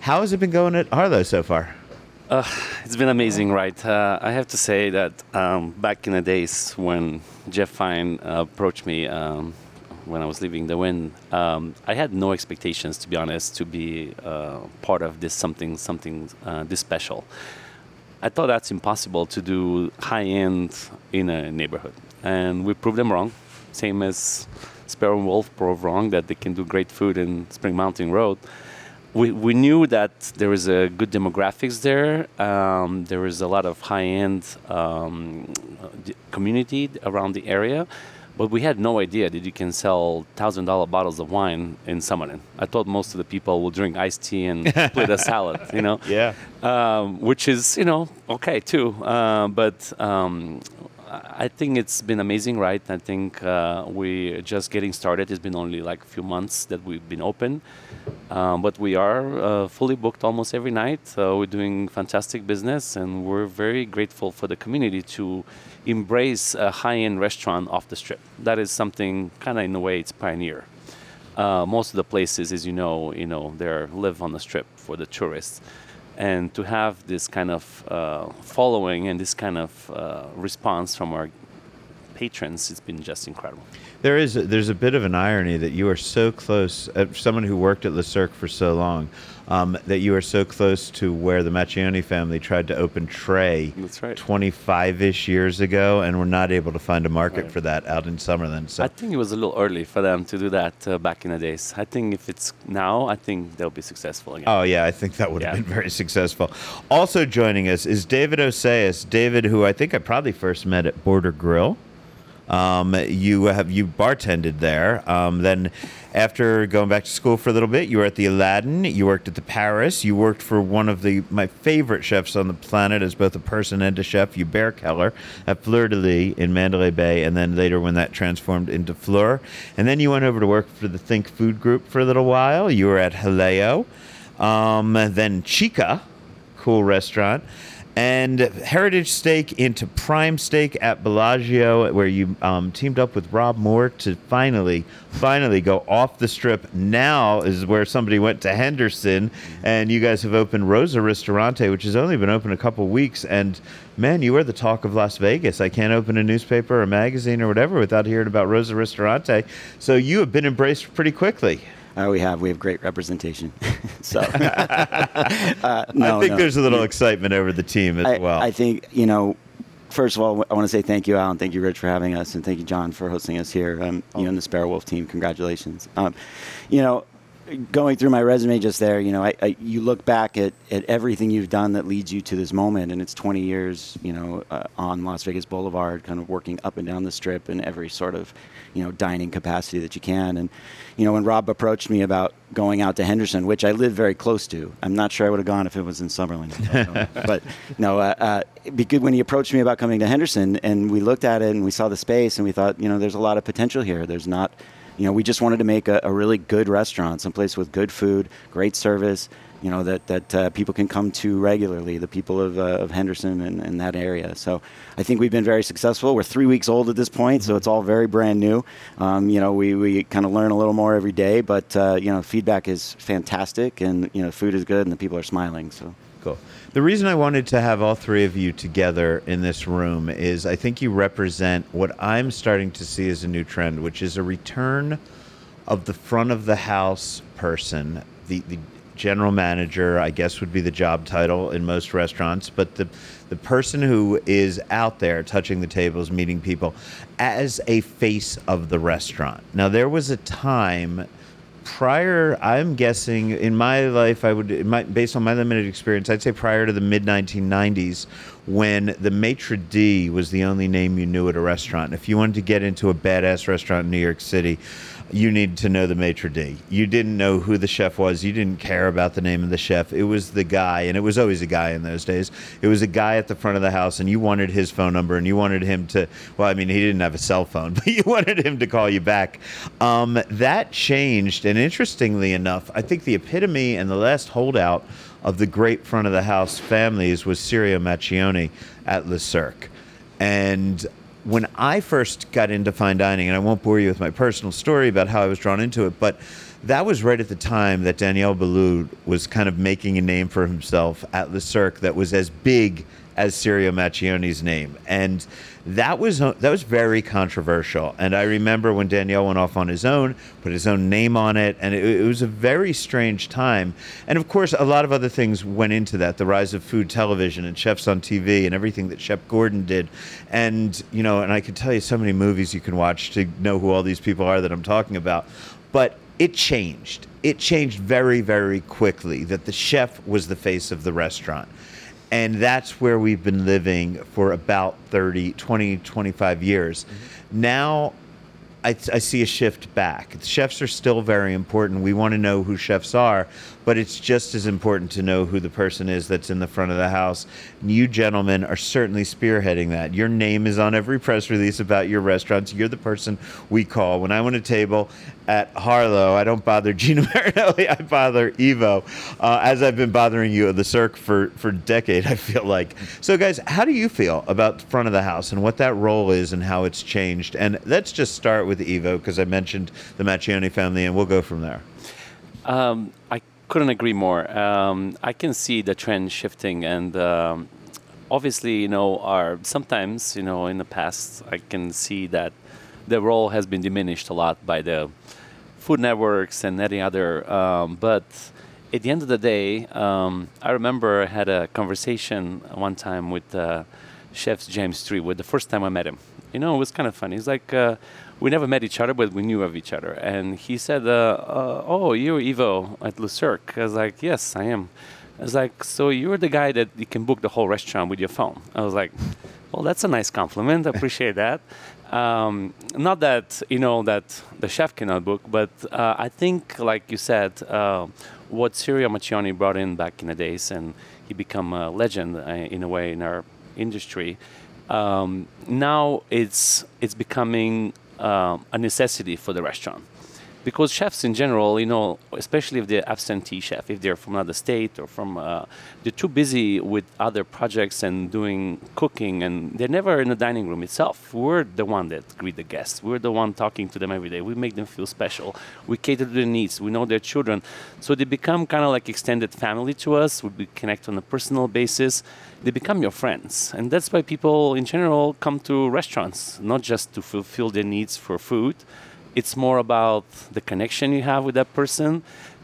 How has it been going at Harlow so far? Uh, it's been amazing, right? Uh, I have to say that um, back in the days when Jeff Fine uh, approached me um, when I was leaving the Wynn, um, I had no expectations, to be honest, to be uh, part of this something something uh, this special. I thought that's impossible to do high end in a neighborhood, and we proved them wrong. Same as Sparrow and Wolf proved wrong that they can do great food in Spring Mountain Road. We, we knew that there was a good demographics there. Um, a lot of high end um, community around the area, but we had no idea that you can sell thousand dollar bottles of wine in Summerlin. I thought most of the people will drink iced tea and split a salad, you know. Yeah. Um, which is you know okay too, uh, but um, I think it's been amazing, right? I think uh, we're just getting started. It's been only like a few months that we've been open, um, but we are uh, fully booked almost every night. Uh, we're doing fantastic business, and we're very grateful for the community to embrace a high-end restaurant off the strip. That is something kind of in a way it's pioneer. Uh, most of the places, as you know, you know, they live on the strip for the tourists and to have this kind of uh, following and this kind of uh, response from our patrons it's been just incredible There is a, there's a bit of an irony that you are so close. Uh, someone who worked at Le Cirque for so long, um, that you are so close to where the Maccioni family tried to open Trey. That's right. 25-ish years ago, and were not able to find a market Right. for that out in Summerlin. So i think it was a little early for them to do that uh, back in the days i think if it's now i think they'll be successful again Oh yeah, I think that would have Yeah. been very successful. Also joining us is David Oseas. David, who I think I probably first met at Border Grill. Um, you have you bartended there. Um, then, after going back to school for a little bit, you were at the Aladdin. You worked at the Paris. You worked for one of the my favorite chefs on the planet as both a person and a chef, Hubert Keller, at Fleur de Lys in Mandalay Bay, and then later when that transformed into Fleur. And then you went over to work for the Think Food Group for a little while. You were at Jaleo. Um, then Chica, cool restaurant. And Heritage Steak into Prime Steak at Bellagio, where you um, teamed up with Rob Moore to finally, finally go off the strip. Now is where somebody went to Henderson, and you guys have opened Rosa Ristorante, which has only been open a couple weeks. And man, you are the talk of Las Vegas. I can't open a newspaper or magazine or whatever without hearing about Rosa Ristorante. So you have been embraced pretty quickly. Uh, we have we have great representation. so uh, no, I think no. there's a little excitement over the team as I, well. I think you know, first of all, I want to say thank you, Alan. Thank you, Rich, for having us, and thank you, John, for hosting us here. Um, You and the Sparrow Wolf team, congratulations. Um, you know, going through my resume just there, you know, I, I, you look back at, at everything you've done that leads you to this moment, and it's 20 years, you know, uh, on Las Vegas Boulevard, kind of working up and down the strip in every sort of, you know, dining capacity that you can. And, you know, when Rob approached me about going out to Henderson, which I live very close to, I'm not sure I would have gone if it was in Summerlin. but no, uh, uh, because when he approached me about coming to Henderson, and we looked at it and we saw the space, and we thought, you know, there's a lot of potential here. There's not you know, we just wanted to make a, a really good restaurant, someplace with good food, great service, you know, that, that uh, people can come to regularly, the people of, uh, of Henderson and, and, that area. So I think we've been very successful. We're three weeks old at this point, so it's all very brand new. Um, you know, we, we kind of learn a little more every day, but, uh, you know, feedback is fantastic and, you know, food is good and the people are smiling. So. The reason I wanted to have all three of you together in this room is I think you represent what I'm starting to see as a new trend, which is a return of the front of the house person, the, the general manager, I guess would be the job title in most restaurants, but the the person who is out there touching the tables, meeting people as a face of the restaurant. Now there was a time prior, I'm guessing in my life, I would, my, based on my limited experience, I'd say prior to the mid 1990s, when the maitre d was the only name you knew at a restaurant. If you wanted to get into a badass restaurant in New York City, you needed to know the maitre d. You didn't know who the chef was. You didn't care about the name of the chef. It was the guy, and it was always a guy in those days. It was a guy at the front of the house, and you wanted his phone number, and you wanted him to. Well, I mean, he didn't have a cell phone, but you wanted him to call you back. Um, that changed, and interestingly enough, I think the epitome and the last holdout of the great front of the house families was Sirio Maccioni at Le Cirque. And when I first got into fine dining, and I won't bore you with my personal story about how I was drawn into it, but that was right at the time that Daniel Boulud was kind of making a name for himself at Le Cirque that was as big as Sirio Maccioni's name. And that was uh, that was very controversial. And I remember when Daniel went off on his own, put his own name on it, and it, it, was a very strange time. And of course, a lot of other things went into that: the rise of food television and chefs on TV and everything that Shep Gordon did. And you know, and I could tell you so many movies you can watch to know who all these people are that I'm talking about. But it changed. It changed very, very quickly that the chef was the face of the restaurant and that's where we've been living for about 30 20 25 years. Mm-hmm. now I, I, see a shift back. Chefs are still very important. We want to know who chefs are but it's just as important to know who the person is that's in the front of the house. You gentlemen are certainly spearheading that. Your name is on every press release about your restaurants. You're the person we call. When I want a table at Harlow, I don't bother Gina Marinelli, I bother Evo, uh, as I've been bothering you at the Cirque for, for a decade, I feel like. So, guys, how do you feel about the front of the house and what that role is and how it's changed? And let's just start with Evo, because I mentioned the Maccioni family, and we'll go from there. Um, I couldn't agree more. Um, I can see the trend shifting, and um, obviously, you know, are sometimes, you know, in the past, I can see that the role has been diminished a lot by the food networks and any other. Um, but at the end of the day, um, I remember I had a conversation one time with uh, Chef James Tree, with the first time I met him. You know, it was kind of funny. He's like. Uh, we never met each other, but we knew of each other. And he said, uh, uh, "Oh, you're Evo at Le Cirque." I was like, "Yes, I am." I was like, "So you're the guy that you can book the whole restaurant with your phone?" I was like, "Well, that's a nice compliment. I appreciate that." Um, not that you know that the chef cannot book, but uh, I think, like you said, uh, what Sirio Maccioni brought in back in the days, and he become a legend uh, in a way in our industry. Um, now it's it's becoming um, a necessity for the restaurant because chefs in general, you know, especially if they're absentee chef, if they're from another state or from, uh, they're too busy with other projects and doing cooking, and they're never in the dining room itself. We're the one that greet the guests. We're the one talking to them every day. We make them feel special. We cater to their needs. We know their children, so they become kind of like extended family to us. We connect on a personal basis. They become your friends, and that's why people in general come to restaurants, not just to fulfill their needs for food it's more about the connection you have with that person,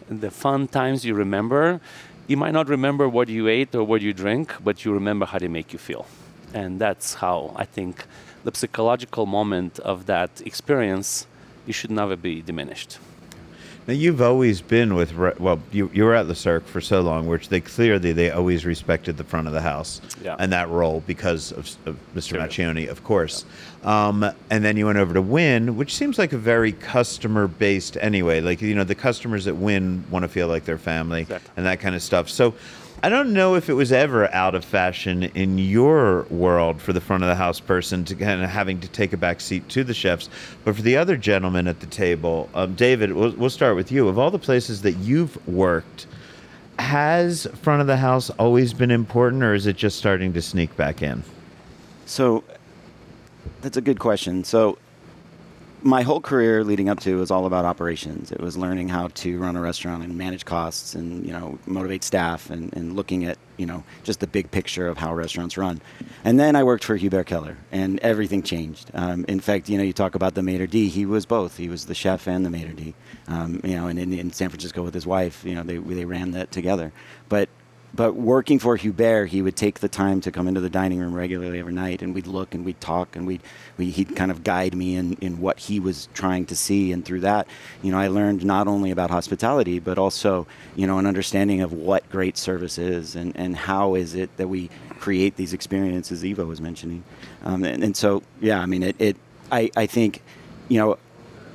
the fun times you remember. You might not remember what you ate or what you drink, but you remember how they make you feel. and that's how I think the psychological moment of that experience should never be diminished. Now you've always been with well, you you were at the Cirque for so long, which they clearly they always respected the front of the house Yeah. and that role because of, of Mr. Sure. Of course. Um, and then you went over to Wynn, which seems like a very customer based anyway. Like you know, the customers at Wynn want to feel like their family Exactly. and that kind of stuff. So. I don't know if it was ever out of fashion in your world for the front of the house person to kind of having to take a back seat to the chefs, but for the other gentlemen at the table, um, David, we'll, we'll start with you. Of all the places that you've worked, has front of the house always been important, or is it just starting to sneak back in? So that's a good question. So my whole career leading up to was all about operations. It was learning how to run a restaurant and manage costs and, you know, motivate staff and, and looking at, you know, just the big picture of how restaurants run. And then I worked for Hubert Keller and everything changed. Um, in fact, you know, you talk about the maitre d', he was both. He was the chef and the maitre d'. Um, you know, and in, in San Francisco with his wife, you know, they, they ran that together. But but working for Hubert, he would take the time to come into the dining room regularly every night, and we'd look and we'd talk, and we'd, we, he'd kind of guide me in, in what he was trying to see. And through that, you know, I learned not only about hospitality, but also, you know, an understanding of what great service is and, and how is it that we create these experiences Evo was mentioning. Um, and, and so, yeah, I mean, it, it I, I think, you know,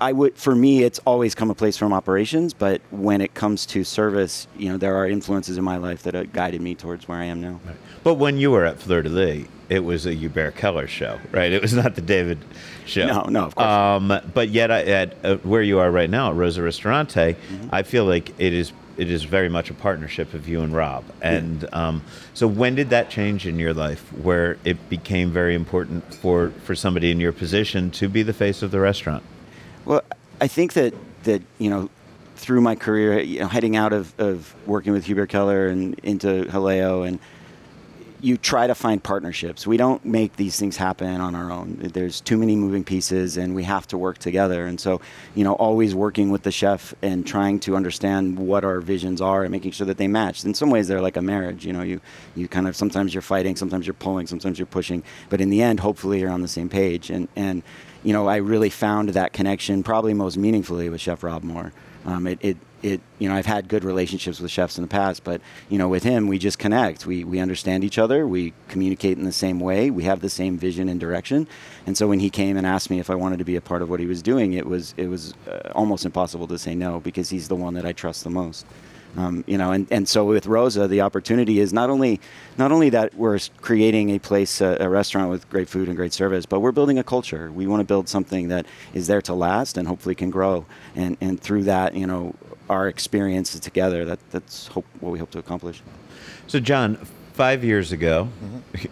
I would, for me, it's always come a place from operations, but when it comes to service, you know, there are influences in my life that have guided me towards where I am now. But when you were at Fleur de Lys, it was a Hubert Keller show, right? It was not the David show. No, no, of course. Um, but yet, I- at uh, where you are right now at Rosa Ristorante, I feel like it is it is very much a partnership of you and Rob. And um, so, when did that change in your life, where it became very important for for somebody in your position to be the face of the restaurant? Well, I think that that you know, through my career, you know, heading out of, of working with Hubert Keller and into Jaleo, and you try to find partnerships. We don't make these things happen on our own. There's too many moving pieces, and we have to work together. And so, you know, always working with the chef and trying to understand what our visions are and making sure that they match. In some ways, they're like a marriage. You know, you you kind of sometimes you're fighting, sometimes you're pulling, sometimes you're pushing, but in the end, hopefully, you're on the same page. And and you know, I really found that connection probably most meaningfully with Chef Rob Moore. Um, it, it, it, you know, I've had good relationships with chefs in the past, but you know, with him, we just connect. We we understand each other. We communicate in the same way. We have the same vision and direction. And so when he came and asked me if I wanted to be a part of what he was doing, it was it was uh, almost impossible to say no because he's the one that I trust the most. Um, you know, and, and so with Rosa, the opportunity is not only not only that we're creating a place, a, a restaurant with great food and great service, but we're building a culture. We want to build something that is there to last and hopefully can grow. And and through that, you know, our experiences together, that that's hope, what we hope to accomplish. So, John, five years ago,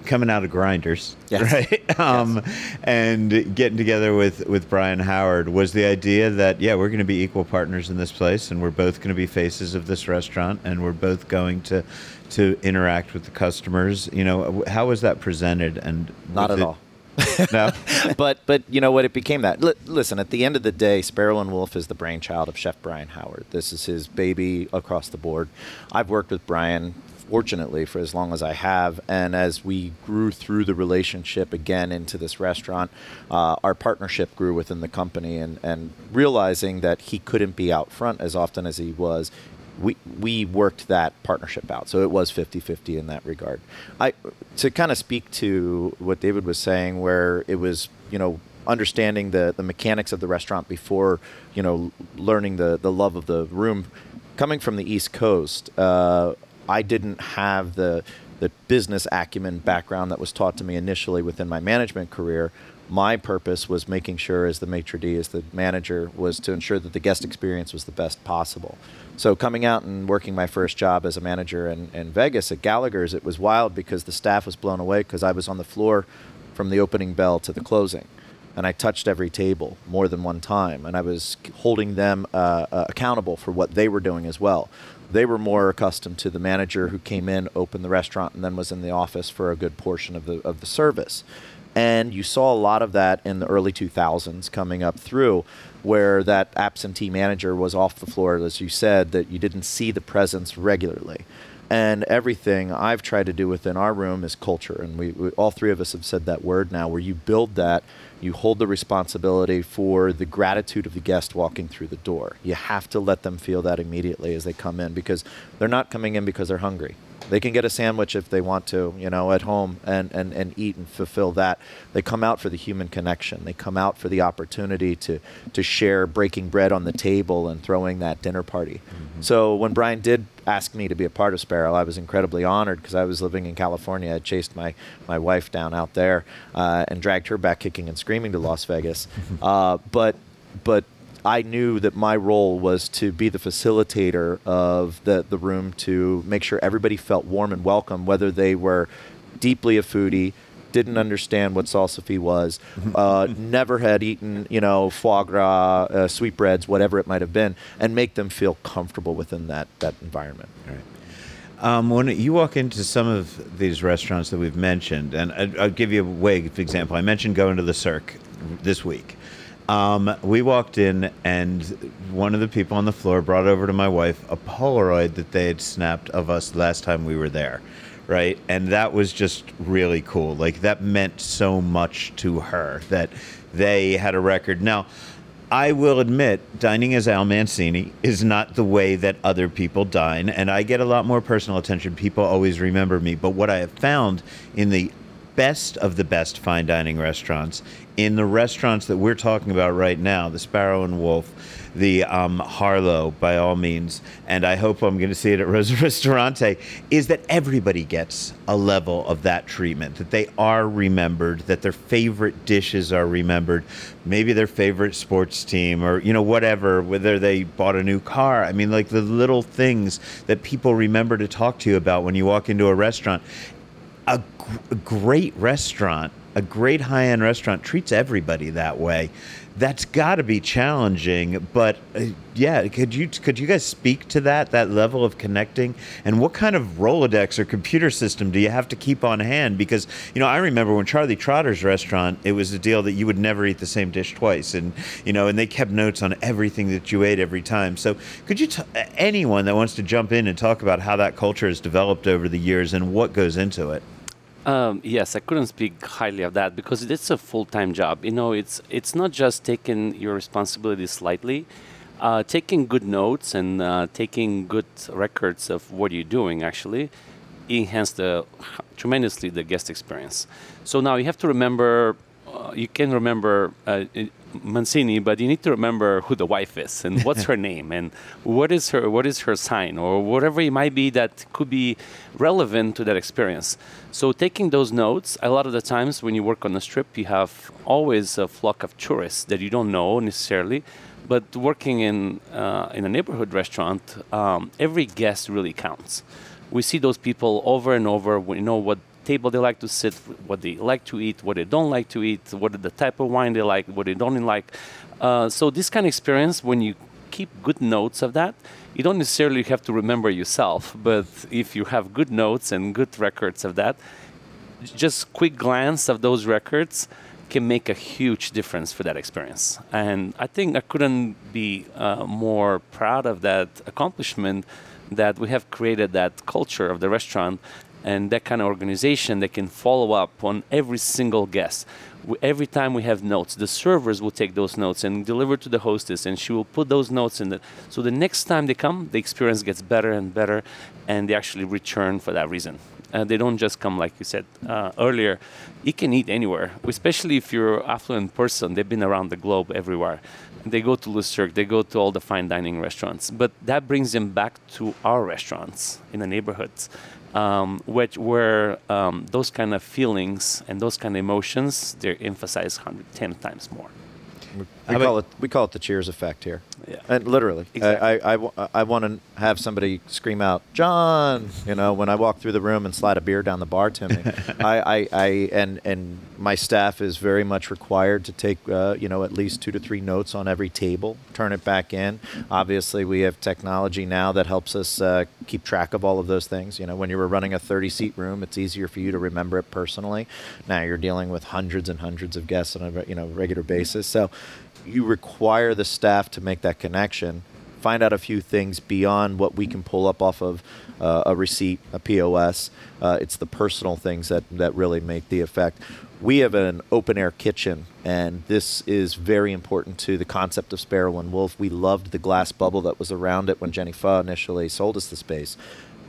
coming out of Grinders, Yes. right? Um, And getting together with, with Brian Howard was the idea that, yeah, we're going to be equal partners in this place and we're both going to be faces of this restaurant and we're both going to to interact with the customers. You know, how was that presented? And Not at it- all. No? but but you know what? It became that. Li- listen, at the end of the day, Sparrow and Wolf is the brainchild of Chef Brian Howard. This is his baby across the board. I've worked with Brian, fortunately, for as long as I have, and as we grew through the relationship again into this restaurant, uh, our partnership grew within the company, and and realizing that he couldn't be out front as often as he was we we worked that partnership out. So it was 50-50 in that regard. I to kind of speak to what David was saying where it was, you know, understanding the the mechanics of the restaurant before, you know, learning the the love of the room coming from the East Coast, uh, I didn't have the the business acumen background that was taught to me initially within my management career. My purpose was making sure, as the maitre d, as the manager, was to ensure that the guest experience was the best possible. So coming out and working my first job as a manager in, in Vegas at Gallagher's, it was wild because the staff was blown away because I was on the floor from the opening bell to the closing and I touched every table more than one time, and I was holding them uh, uh, accountable for what they were doing as well. They were more accustomed to the manager who came in, opened the restaurant, and then was in the office for a good portion of the of the service. And you saw a lot of that in the early 2000s coming up through, where that absentee manager was off the floor, as you said, that you didn't see the presence regularly. And everything I've tried to do within our room is culture. And we, we, all three of us have said that word now, where you build that, you hold the responsibility for the gratitude of the guest walking through the door. You have to let them feel that immediately as they come in because they're not coming in because they're hungry. They can get a sandwich if they want to, you know, at home and, and, and eat and fulfill that. They come out for the human connection. They come out for the opportunity to, to share breaking bread on the table and throwing that dinner party. Mm-hmm. So when Brian did ask me to be a part of Sparrow, I was incredibly honored because I was living in California. I chased my, my wife down out there uh, and dragged her back kicking and screaming to Las Vegas. uh, but but I knew that my role was to be the facilitator of the, the room to make sure everybody felt warm and welcome, whether they were deeply a foodie, didn't understand what salsify was, uh, never had eaten, you know, foie gras, uh, sweetbreads, whatever it might have been, and make them feel comfortable within that, that environment. Right. Um, when you walk into some of these restaurants that we've mentioned, and I, I'll give you a way example. I mentioned going to the Cirque this week. Um, we walked in, and one of the people on the floor brought over to my wife a Polaroid that they had snapped of us last time we were there, right? And that was just really cool. Like, that meant so much to her that they had a record. Now, I will admit, dining as Al Mancini is not the way that other people dine, and I get a lot more personal attention. People always remember me. But what I have found in the best of the best fine dining restaurants in the restaurants that we're talking about right now, the Sparrow and Wolf, the um, Harlow, by all means, and I hope I'm going to see it at Rosa Ristorante, is that everybody gets a level of that treatment, that they are remembered, that their favorite dishes are remembered, maybe their favorite sports team, or, you know, whatever, whether they bought a new car. I mean, like the little things that people remember to talk to you about when you walk into a restaurant. A, g- a great restaurant a great high end restaurant treats everybody that way. That's got to be challenging, but uh, yeah, could you could you guys speak to that that level of connecting and what kind of Rolodex or computer system do you have to keep on hand? Because you know, I remember when Charlie Trotter's restaurant, it was a deal that you would never eat the same dish twice, and you know, and they kept notes on everything that you ate every time. So, could you t- anyone that wants to jump in and talk about how that culture has developed over the years and what goes into it? Um, yes, I couldn't speak highly of that because it's a full-time job. You know, it's it's not just taking your responsibilities lightly. Uh, taking good notes and uh, taking good records of what you're doing actually enhance the tremendously the guest experience. So now you have to remember. Uh, you can remember uh, Mancini, but you need to remember who the wife is and what's her name and what is her what is her sign or whatever it might be that could be relevant to that experience. So taking those notes, a lot of the times when you work on a strip, you have always a flock of tourists that you don't know necessarily. But working in uh, in a neighborhood restaurant, um, every guest really counts. We see those people over and over. We know what table they like to sit, what they like to eat, what they don't like to eat, what the type of wine they like, what they don't like. Uh, so this kind of experience, when you keep good notes of that, you don't necessarily have to remember yourself, but if you have good notes and good records of that, just quick glance of those records can make a huge difference for that experience. And I think I couldn't be uh, more proud of that accomplishment that we have created that culture of the restaurant and that kind of organization that can follow up on every single guest. Every time we have notes, the servers will take those notes and deliver to the hostess, and she will put those notes in. The, so the next time they come, the experience gets better and better, and they actually return for that reason. Uh, they don't just come like you said uh, earlier. You can eat anywhere, especially if you're affluent person. They've been around the globe everywhere. They go to Le Cirque, they go to all the fine dining restaurants, but that brings them back to our restaurants in the neighborhoods um, which were um, those kind of feelings and those kind of emotions they're emphasized 110 times more. We call it we call it the Cheers effect here. Yeah. And literally, Exactly. I, I, I, I want to have somebody scream out, John, you know, when I walk through the room and slide a beer down the bar to me. I, I, I, and, and my staff is very much required to take, uh, you know, at least two to three notes on every table, turn it back in. Obviously, we have technology now that helps us uh, keep track of all of those things. You know, when you were running a 30 seat room, it's easier for you to remember it personally. Now you're dealing with hundreds and hundreds of guests on a, you know, regular basis. So, you require the staff to make that connection find out a few things beyond what we can pull up off of uh, a receipt, a POS. Uh, it's the personal things that, that really make the effect. We have an open air kitchen, and this is very important to the concept of Sparrow and Wolf. We loved the glass bubble that was around it when Jenny Pho initially sold us the space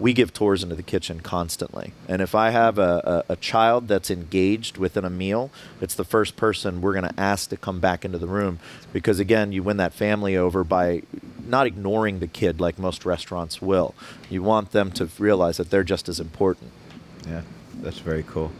we give tours into the kitchen constantly. And if I have a, a, a child that's engaged within a meal, it's the first person we're going to ask to come back into the room because, again, you win that family over by not ignoring the kid like most restaurants will. You want them to realize that they're just as important. Yeah, that's very cool.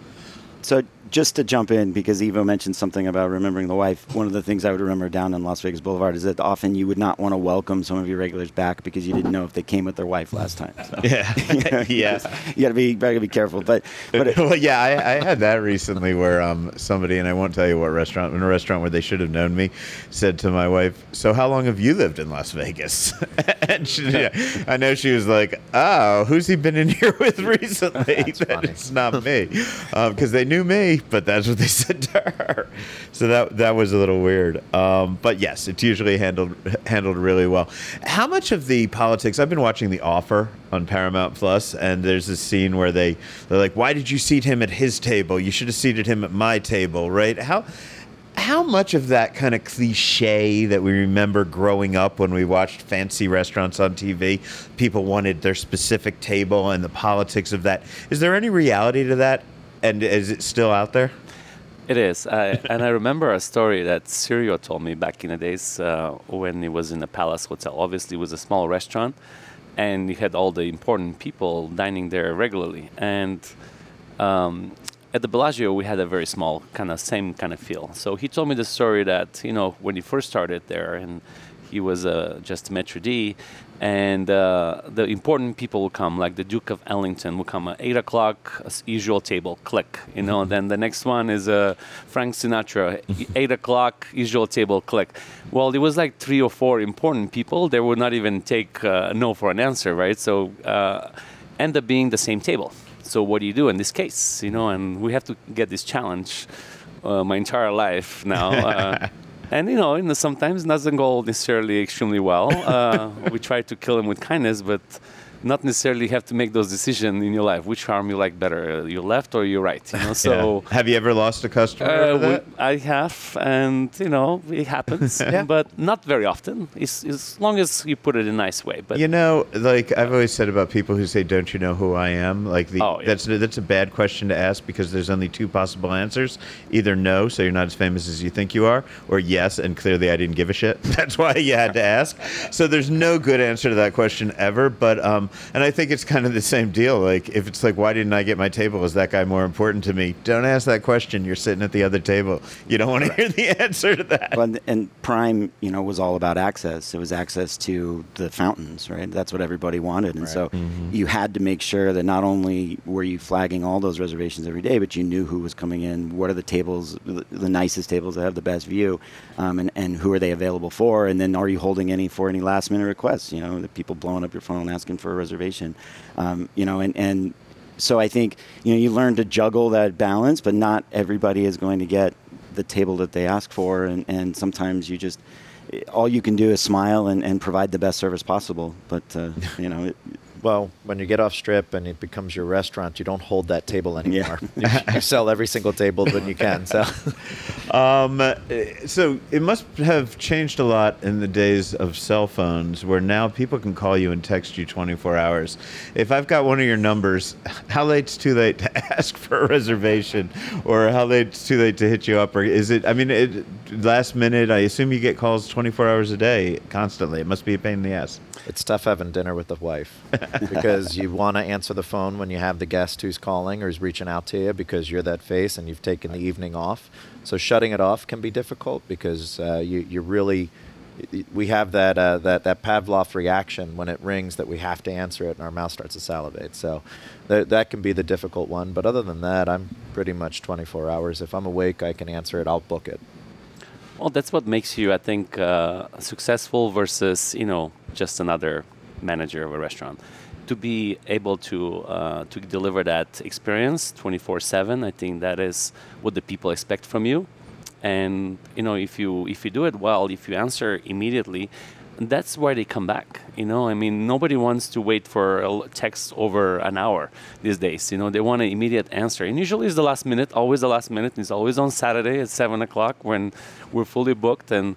So just to jump in, because Evo mentioned something about remembering the wife, one of the things I would remember down in Las Vegas Boulevard is that often you would not want to welcome some of your regulars back because you didn't know if they came with their wife last time. So. Yeah, yeah. You got to be, gotta be careful. But, but well, yeah, I, I, had that recently where um, somebody, and I won't tell you what restaurant, in a restaurant where they should have known me, said to my wife, "So how long have you lived in Las Vegas?" and she, yeah, I know she was like, "Oh, who's he been in here with recently?" That it's not me, because um, they knew me but that's what they said to her. So that that was a little weird. Um, but yes, it's usually handled handled really well. How much of the politics? I've been watching The Offer on Paramount Plus, and there's this scene where they they're like, "Why did you seat him at his table? You should have seated him at my table, right?" How how much of that kind of cliche that we remember growing up when we watched fancy restaurants on TV, people wanted their specific table and the politics of that. Is there any reality to that? And is it still out there? It is. I, and I remember a story that Sirio told me back in the days uh, when he was in the Palace Hotel. Obviously, it was a small restaurant, and he had all the important people dining there regularly. And um, at the Bellagio, we had a very small, kind of same kind of feel. So he told me the story that, you know, when he first started there and he was uh, just maitre d', and uh, the important people will come, like the Duke of Ellington will come at eight o'clock, usual table, click, you know. Mm-hmm. Then the next one is uh, Frank Sinatra, eight o'clock, usual table, click. Well, there was like three or four important people. They would not even take uh, no for an answer, right? So uh, end up being the same table. So what do you do in this case, you know? And we have to get this challenge. Uh, my entire life now. And you know, sometimes it doesn't go necessarily extremely well. Uh, we try to kill him with kindness, but not necessarily have to make those decisions in your life. Which arm you like better, your left or your right? You know, so yeah. have you ever lost a customer? Uh, we, I have, and you know it happens, yeah. but not very often. It's, as long as you put it in a nice way. But you know, like I've always said about people who say, "Don't you know who I am?" Like the, oh, yeah. that's that's a bad question to ask because there's only two possible answers: either no, so you're not as famous as you think you are, or yes, and clearly I didn't give a shit. That's why you had to ask. So there's no good answer to that question ever. But um, and I think it's kind of the same deal. Like if it's like, why didn't I get my table? Is that guy more important to me? Don't ask that question. You're sitting at the other table. You don't want to hear the answer to that. Well, and Prime, you know, was all about access. It was access to the fountains, right? That's what everybody wanted, and right. so mm-hmm. you had to make sure that not only were you flagging all those reservations every day, but you knew who was coming in. What are the tables, the nicest tables that have the best view, um, and and who are they available for? And then are you holding any for any last minute requests? You know, the people blowing up your phone asking for a reservation. Um, you know, and, and so I think you know you learn to juggle that balance, but not everybody is going to get the table that they ask for, and, and sometimes you just all you can do is smile and, and provide the best service possible. But uh, you know, it, well, when you get off strip and it becomes your restaurant, you don't hold that table anymore. Yeah. you, you, sell every single table when you can. So, um, so it must have changed a lot in the days of cell phones, where now people can call you and text you 24 hours. If I've got one of your numbers, how late's too late to ask for a reservation, or how late's too late to hit you up, or is it? I mean, it, last minute. I assume you get calls 24 hours a day, constantly. It must be a pain in the ass. It's tough having dinner with the wife because you want to answer the phone when you have the guest who's calling or is reaching out to you because you're that face and you've taken the evening off. So shutting it off can be difficult because uh, you you really we have that uh, that that Pavlov reaction when it rings that we have to answer it and our mouth starts to salivate. So th- that can be the difficult one. But other than that, I'm pretty much 24 hours. If I'm awake, I can answer it. I'll book it. Well, that's what makes you, I think, uh, successful versus you know just another manager of a restaurant. To be able to uh, to deliver that experience 24/7, I think that is what the people expect from you. And you know, if you if you do it well, if you answer immediately, that's why they come back. You know, I mean, nobody wants to wait for a text over an hour these days. You know, they want an immediate answer, and usually it's the last minute. Always the last minute. It's always on Saturday at seven o'clock when we're fully booked and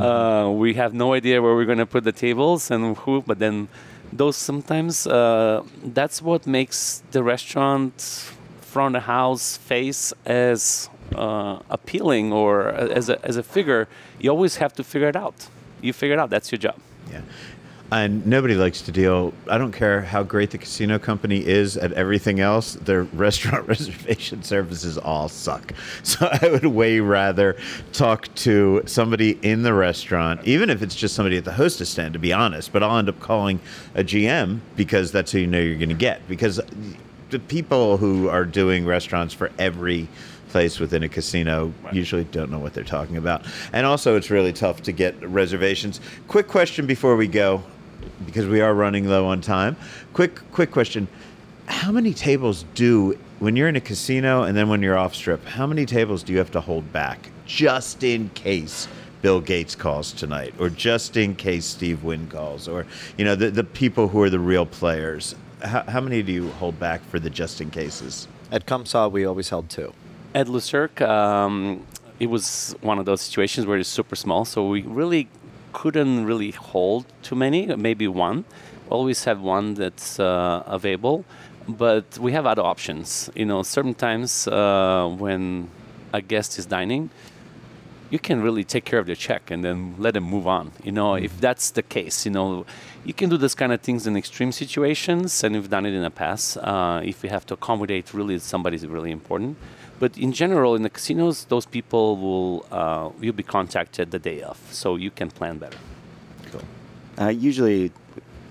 uh, we have no idea where we're going to put the tables and who. But then, those sometimes uh, that's what makes the restaurant front of house face as uh, appealing or as a, as a figure. You always have to figure it out. You figure it out. That's your job. Yeah. And nobody likes to deal. I don't care how great the casino company is at everything else. Their restaurant reservation services all suck. So I would way rather talk to somebody in the restaurant, even if it's just somebody at the hostess stand, to be honest. But I'll end up calling a GM because that's who you know you're going to get. Because the people who are doing restaurants for every place within a casino usually don't know what they're talking about. And also, it's really tough to get reservations. Quick question before we go, because we are running low on time. Quick, quick question: How many tables do when you're in a casino and then when you're off strip? How many tables do you have to hold back just in case? Bill Gates calls tonight, or just in case Steve Wynn calls, or you know the the people who are the real players. How, how many do you hold back for the just in cases? At Comme Ça, we always held two. At Le Cirque, um, it was one of those situations where it's super small, so we really couldn't really hold too many. Maybe one. Always have one that's uh, available, but we have other options. You know, certain times uh, when a guest is dining, you can really take care of the check and then let them move on. You know, if that's the case, you know, you can do this kind of things in extreme situations, and we've done it in the past. Uh, if we have to accommodate really somebody's really important, but in general, in the casinos, those people will uh, you'll be contacted the day of, so you can plan better. Cool. Uh, usually,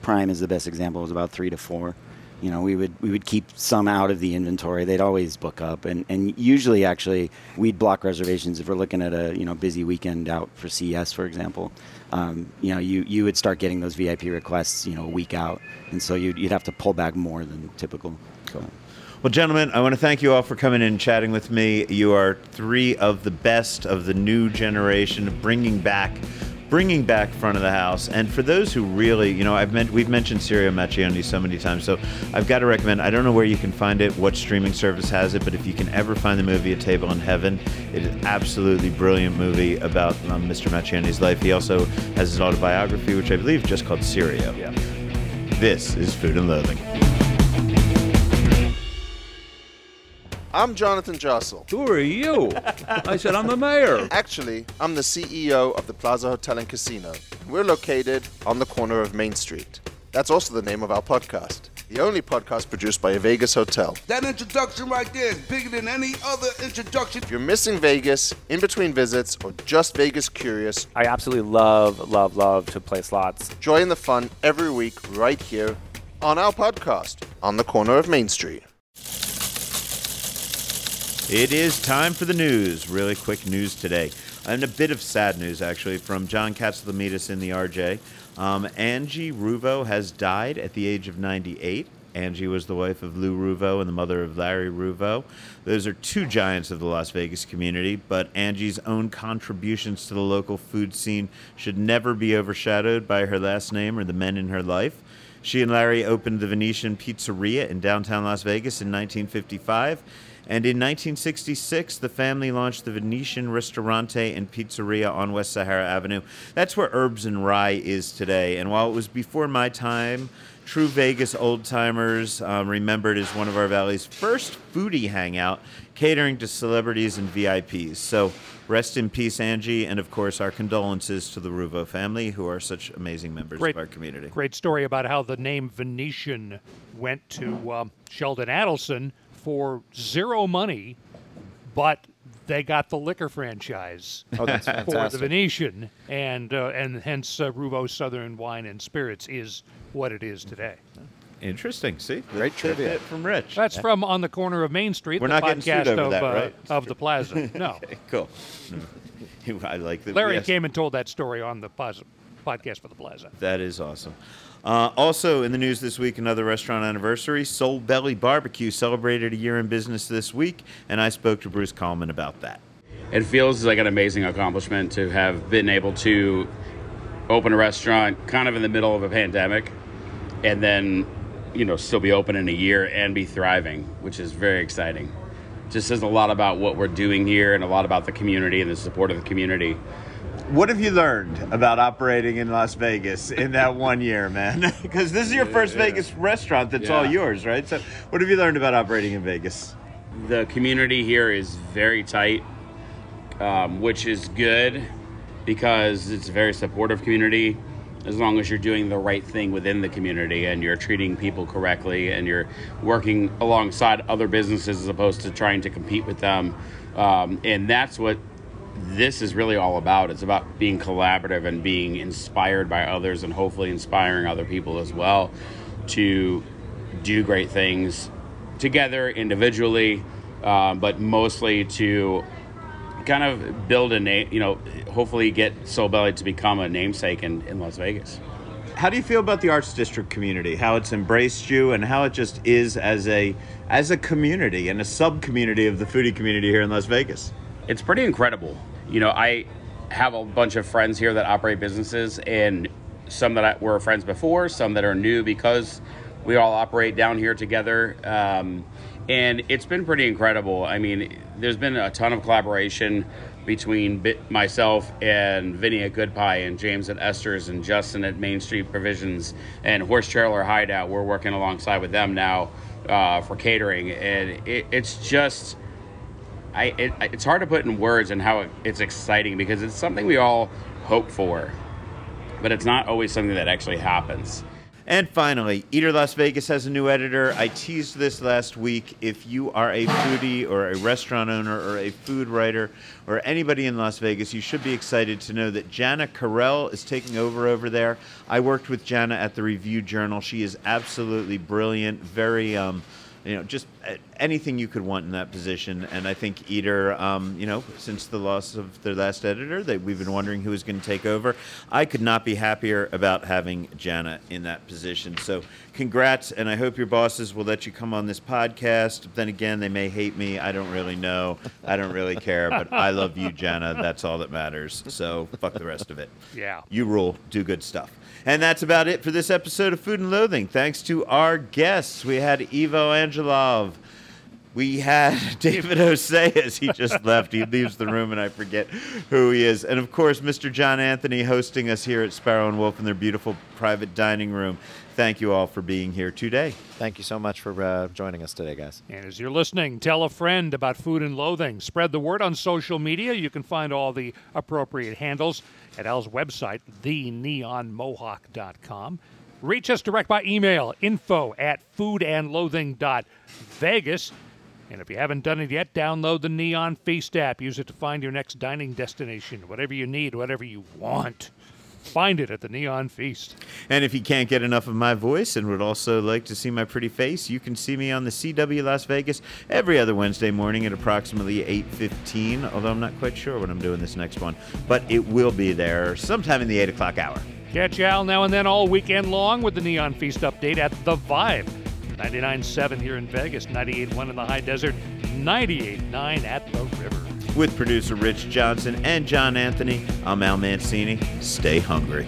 Prime is the best example. It was about three to four. You know, we would we would keep some out of the inventory. They'd always book up, and, and usually actually we'd block reservations if we're looking at a you know busy weekend out for CES, for example. Um, you know, you you would start getting those VIP requests you know a week out, and so you'd you'd have to pull back more than typical. So. Well, gentlemen, I want to thank you all for coming in and chatting with me. You are three of the best of the new generation, bringing back, bringing back front of the house. And for those who really, you know, I've meant we've mentioned Sirio Maccioni so many times, so I've got to recommend. I don't know where you can find it, what streaming service has it, but if you can ever find the movie A Table in Heaven, it is absolutely brilliant movie about um, Mr. Maccioni's life. He also has his autobiography, which I believe just called Sirio. Yeah. This is Food and Loathing. I'm Jonathan Jossel. Who are you? I said I'm the mayor. Actually, I'm the CEO of the Plaza Hotel and Casino. We're located on the corner of Main Street. That's also the name of our podcast, the only podcast produced by a Vegas hotel. That introduction right there is bigger than any other introduction. If you're missing Vegas, in between visits, or just Vegas curious, I absolutely love, love, love to play slots. join the fun every week right here on our podcast, On the Corner of Main Street. It is time for the news. Really quick news today. And a bit of sad news, actually, from John Katsilometes in the RJ. Um, Angie Ruvo has died at the age of 98. Angie was the wife of Lou Ruvo and the mother of Larry Ruvo. Those are two giants of the Las Vegas community, but Angie's own contributions to the local food scene should never be overshadowed by her last name or the men in her life. She and Larry opened the Venetian Pizzeria in downtown Las Vegas in 1955. And in 1966, the family launched the Venetian Ristorante and Pizzeria on West Sahara Avenue. That's where Herbs and Rye is today. And while it was before my time, True Vegas old timers um, remembered as one of our valley's first foodie hangout, catering to celebrities and VIPs. So rest in peace, Angie, and of course our condolences to the Ruvo family, who are such amazing members Great, of our community. great story about how the name Venetian went to um, Sheldon Adelson for zero money, but they got the liquor franchise Oh, that's for the. Venetian, and uh, and hence uh, Ruvo Southern Wine and Spirits is what it is today. Interesting. See, Great Good trivia. bit from Rich. That's from on the corner of Main Street. We're the not getting sued over of, that, uh, right? of the Plaza. No, Okay, cool. I like that. Larry yes. came and told that story on the Plaza podcast for the Plaza. That is awesome. Uh, also in the news this week, another restaurant anniversary. Soul Belly Barbecue celebrated a year in business this week, and I spoke to Bruce Kalman about that. It feels like an amazing accomplishment to have been able to open a restaurant kind of in the middle of a pandemic, and then you know still be open in a year and be thriving, which is very exciting. Just says a lot about what we're doing here and a lot about the community and the support of the community. What have you learned about operating in Las Vegas in that one year, man? Because this is your first Yeah. Vegas restaurant that's all yours, right? So, what have you learned about operating in Vegas? the community here is very tight, um, which is good because it's a very supportive community. As long as you're doing the right thing within the community and you're treating people correctly and you're working alongside other businesses as opposed to trying to compete with them. Um, and that's what this is really all about. It's about being collaborative and being inspired by others and hopefully inspiring other people as well to do great things together individually, um, but mostly to kind of build a name, you know, hopefully get Soul Belly to become a namesake in, in Las Vegas. How do you feel about the Arts District community? How it's embraced you, and how it just is as a as a community and a sub community of the foodie community here in Las Vegas? It's pretty incredible. You know, I have a bunch of friends here that operate businesses, and some that I, were friends before, some that are new because we all operate down here together. Um, and it's been pretty incredible. I mean, there's been a ton of collaboration between myself and Vinny at Good Pie and James at Esther's and Justin at Main Street Provisions and Horse Trailer Hideout. We're working alongside with them now uh, for catering, and it, it's just. I, it, it's hard to put in words and how it, it's exciting because it's something we all hope for, but it's not always something that actually happens. And finally, Eater Las Vegas has a new editor. I teased this last week. If you are a foodie or a restaurant owner or a food writer or anybody in Las Vegas, you should be excited to know that Janna Karel is taking over over there. I worked with Janna at the Review Journal. She is absolutely brilliant, very um, you know, just uh, anything you could want in that position. And I think Eater, um, you know, since the loss of their last editor, that we've been wondering who was going to take over. I could not be happier about having Janna in that position. So, congrats, and I hope your bosses will let you come on this podcast. Then again, they may hate me. I don't really know. I don't really care, but I love you, Janna. That's all that matters. So, fuck the rest of it. Yeah. You rule. Do good stuff. And that's about it for this episode of Food and Loathing. Thanks to our guests. We had Ivo Angelov. We had David Oseas. He just left. He leaves the room and I forget who he is. And of course, Mr. John Anthony hosting us here at Sparrow and Wolf in their beautiful private dining room. Thank you all for being here today. Thank you so much for uh, joining us today, guys. And as you're listening, tell a friend about food and loathing. Spread the word on social media. You can find all the appropriate handles at Al's website, theneonmohawk.com. Reach us direct by email, info at foodandloathing.vegas. And if you haven't done it yet, download the Neon Feast app. Use it to find your next dining destination. Whatever you need, whatever you want, find it at the Neon Feast. And if you can't get enough of my voice and would also like to see my pretty face, you can see me on the CW Las Vegas every other Wednesday morning at approximately 8.15, although I'm not quite sure when I'm doing this next one. But it will be there sometime in the 8 o'clock hour. Catch Al now and then all weekend long with the Neon Feast update at The Vibe. 99.7 here in Vegas, 98.1 in the high desert, 98.9 at the river. With producer Rich Johnson and John Anthony, I'm Al Mancini. Stay hungry.